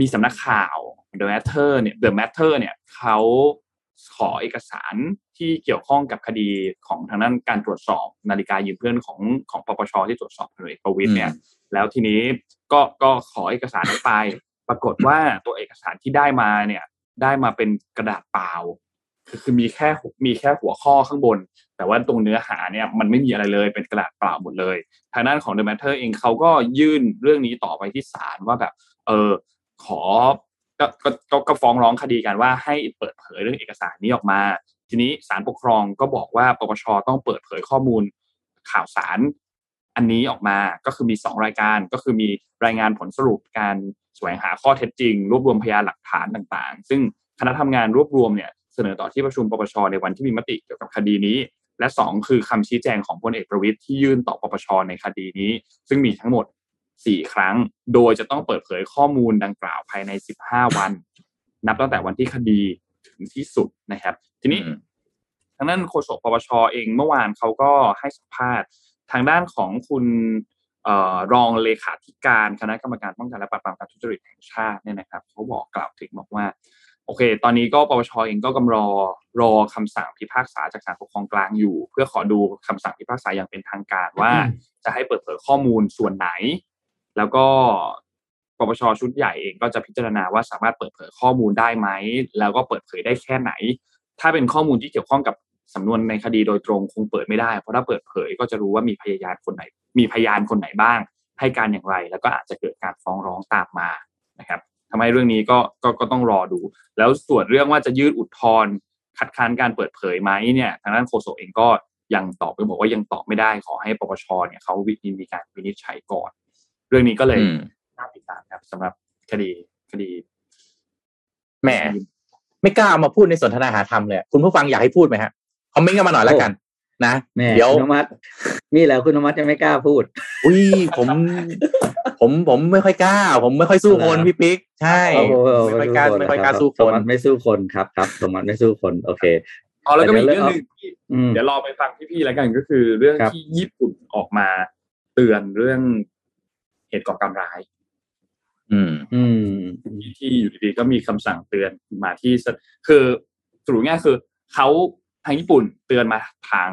มีสำนักข่าว The Matter เนี่ย The Matter เนี่ยเขาขอเอกสารที่เกี่ยวข้องกับคดีของทางด้านการตรวจสอบนาฬิกายืมเพื่อนของของปปชที่ตรวจสอบพลเอกประวิตยเนี่ย แล้วทีนี้ก็ก็ขอเอกสารนั้นไป ปรากฏว่าตัวเอกสารที่ได้มาเนี่ย ได้มาเป็นกระดาษเปล่า คือคือมีแค่มีแค่หัวข้อข้างบน แต่ว่าตรงเนื้อหาเนี่ยมันไม่มีอะไรเลยเป็นกระดาษเปล่าหมดเลย ทางด้านของ The Matter เองเขาก็ยื่นเรื่องนี้ต่อไปที่ศาลว่าแบบ เออขอก็ก็ก็ก็ฟ้องร้องคดีกันว่าให้เปิดเผยเรื่องเอกสารนี้ออกมา ทีนี้ศาลปกครองก็บอกว่าปปชต้องเปิดเผยข้อมูลข่าวสารอันนี้ออกมาก็คือมีสองรายการก็คือมีรายงานผลสรุปการแสวงหาข้อเท็จจริง รวบรวมพยานหลักฐานต่างๆ ซึ่งคณะทำงานรวบรวมเนี่ย เสนอต่อที่ประชุมปปชในวันที่มีมติเกี่ยวกับคดีนี้ และสองคือคำชี้แจงของพลเอกประวิตยที่ยื่นต่อปปชในคดีนี้ ซึ่งมีทั้งหมด 4 ครั้ง โดยจะต้องเปิดเผยข้อมูลดังกล่าวภายใน 15 วัน นับตั้งแต่วันที่คดีถึงที่สุดนะครับ ทีนี้อืมทางด้านโฆษกปปชเองเมื่อวานเขาก็ให้สัมภาษณ์ทางด้านของคุณเอ่อรองเลขาธิการคณะกรรมการป้องกันและปราบปรามการทุจริตแห่งชาติเนี่ยนะครับเขาบอกกล่าวถึงบอกว่า โอเค ตอนนี้ก็ปปชเองก็กำรอรอคำสั่งพิพากษาจากศาลปกครองกลางอยู่ เพื่อขอดูคำสั่งพิพากษาอย่างเป็นทางการว่า จะให้เปิดเผยข้อมูลส่วนไหน แล้วก็ปปชชุดใหญ่เองก็จะพิจารณาว่าสามารถเปิดเผยข้อมูลได้ไหม แล้วก็เปิดเผยได้แค่ไหน ถ้าเป็นข้อมูลที่เกี่ยวข้องกับสำนวนในคดีโดยตรงคงเปิดไม่ได้ เพราะถ้าเปิดเผยก็จะรู้ว่ามีพยานคนไหน มีพยานคนไหนบ้าง ให้การอย่างไร แล้วก็อาจจะเกิดการฟ้องร้องตามมานะครับ ทำให้เรื่องนี้ก็ก็ก็ต้องรอดู แล้วส่วนเรื่องว่าจะยื่นอุทธรณ์คัดค้านการเปิดเผยไหมเนี่ยทางด้านโฆษกเองก็ยังตอบไปบอกว่ายังตอบไม่ได้ขอให้ปปชเนี่ยเขาวิมีการวินิจฉัยก่อน เรื่องนี้ก็เลยอืมน่าติดตามครับสำหรับคดีคดีแหมไม่กล้าเอามาพูดในสนทนาหาธรรมเลยคุณผู้ฟังอยากให้พูดไหมฮะคอมเมนต์กันมาหน่อยแล้วกัน นะแม่เดี๋ยวคุณนมัดมีแล้วคุณนมัดจะไม่กล้าพูด อุ้ยผม ผมผมไม่ค่อยกล้า ผมไม่ค่อยสู้คนเหรอพี่ปิ๊กใช่โอ้โหไม่ค่อยกล้าไม่ค่อยกล้าสู้คสมนมัติไม่สู้คนครับครับสมมัติไม่สู้คนโอเคอ๋อแล้วก็มีแต่อีกเดี๋ยวเรื่องหนึ่งที่อืมเดี๋ยวรอไปฟังพี่ๆแล้วกันก็คือ เรื่องครับที่ญี่ปุ่นออกมาเตือนเรื่องเหตุก่อการร้าย อืม อืม ที่ที่อยู่ดีๆก็มีคำสั่งเตือนมาที่สคือสรุปง่ายๆคือเขา ทางญี่ปุ่นเตือนมาทาง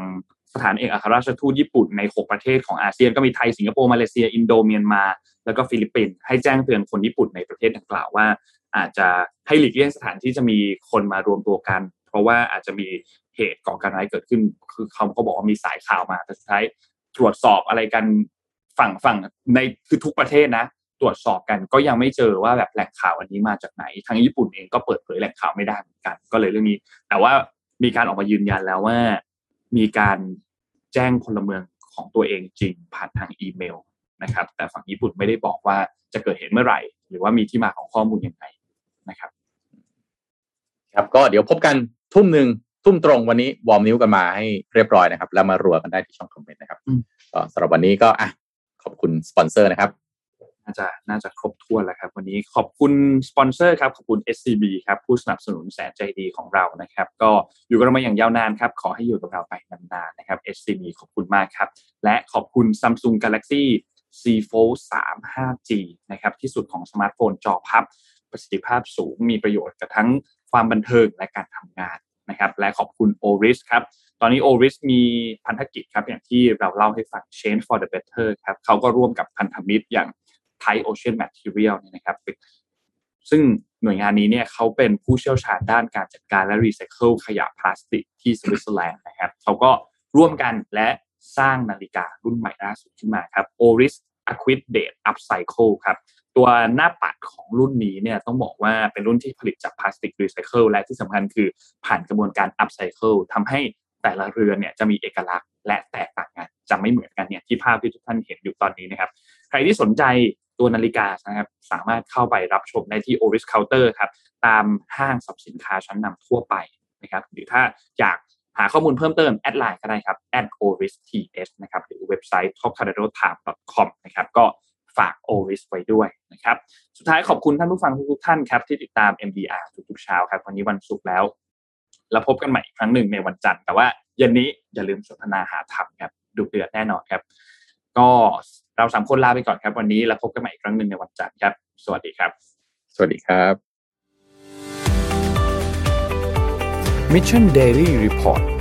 สถานเอกอัครราชทูตญี่ปุ่นในหกประเทศของอาเซียนก็มีไทยสิงคโปร์มาเลเซีย อินโดเมียนมา แล้วก็ฟิลิปปินส์ให้แจ้งเตือนคนญี่ปุ่นในประเทศดังกล่าวว่า อาจจะให้หลีกเลี่ยงสถานที่จะมีคนมารวมตัวกัน เพราะว่าอาจจะมีเหตุก่อการร้ายเกิดขึ้น คือเขาก็บอกว่ามีสายข่าวมาแต่สุดท้ายตรวจสอบอะไรกันฝั่งฝั่งในคือทุกประเทศนะตรวจสอบกันก็ยังไม่เจอว่าแบบแหล่งข่าวอันนี้มาจากไหนทางญี่ปุ่นเองก็เปิดเผยแหล่งข่าวไม่ได้เหมือนกัน ก็เลยเรื่องนี้ แต่ว่า มีการออกมายืนยันแล้วว่า มีการแจ้งพลเมืองของตัวเองจริงผ่านทางอีเมลนะครับ แต่ฝั่งญี่ปุ่นไม่ได้บอกว่าจะเกิดเหตุเมื่อไหร่ หรือว่ามีที่มาของข้อมูลยังไงนะครับ ครับก็เดี๋ยวพบกันทุ่มหนึ่งทุ่มตรงวันนี้วอร์มนิ้วกันมาให้เรียบร้อยนะครับ แล้วมารัวกันได้ที่ช่องคอมเมนต์นะครับอืมก็สำหรับวันนี้ก็อะขอบคุณสปอนเซอร์นะครับ น่าจะน่าจะครบถ้วนแล้วครับ วันนี้ขอบคุณสปอนเซอร์ครับ ขอบคุณ SCB ครับ ผู้สนับสนุนแสนใจดีของเรานะครับ ก็อยู่กับเรามาอย่างยาวนานครับ ขอให้อยู่กับเราไปนานๆนะครับ SCB ขอบคุณมากครับ และขอบคุณ Samsung Galaxy Z Fold 3 5G นะครับที่สุดของสมาร์ทโฟนจอพับ ประสิทธิภาพสูงมีประโยชน์กับทั้งความบันเทิงและการทำงานนะครับและขอบคุณ Oris ครับตอนนี้ Oris มีพันธกิจครับอย่างที่เราเล่าให้ฟัง Change for the Better ครับเขาก็ร่วมกับพันธมิตรอย่าง Tide Ocean Material เนี่ยนะครับซึ่งหน่วยงานนี้เนี่ยเขาเป็นผู้เชี่ยวชาญด้านการจัดการและรีไซเคิลขยะพลาสติกที่สวิตเซอร์แลนด์นะครับเขาก็ร่วมกันและสร้างนาฬิการุ่นใหม่ล่าสุดขึ้นมาครับ Oris Aquis Date Upcycle ครับ ตัวหน้าปัดของรุ่นนี้เนี่ยต้องบอกว่าเป็นรุ่นที่ผลิตจากพลาสติกรีไซเคิลและที่สำคัญคือผ่านกระบวนการ upcycle ทำให้แต่ละเรือนเนี่ยจะมีเอกลักษณ์และแตกต่างกันจะไม่เหมือนกันเนี่ยที่ภาพที่ทุกท่านเห็นอยู่ตอนนี้นะครับ ใครที่สนใจ ตัวนาฬิกานะครับสามารถเข้าไปรับชมได้ที่ Oris Counter ครับตามห้างสรรพสินค้าชั้นนำทั่วไปนะครับหรือถ้าอยากหาข้อมูลเพิ่มเติมแอดไลน์ก็ได้ครับ @oristh นะครับหรือเว็บไซต์ topcadero.com นะครับก็ฝาก Oris ไว้ด้วยนะครับสุดท้ายขอบคุณท่านผู้ฟังทุกๆท่านครับที่ติดตาม MDR ทุกๆเช้าครับวันนี้วันศุกร์แล้ว แล้วพบกันใหม่อีกครั้งหนึ่งในวันจันทร์แต่ว่าเย็นนี้อย่าลืมสนทนาหาธรรมครับดุเดือดแน่นอนครับ ก็ เราสามคนลาไปก่อนครับวันนี้แล้วพบกันใหม่อีกครั้งหนึ่งในวันจันทร์ครับ สวัสดีครับ สวัสดีครับ Mission Daily Report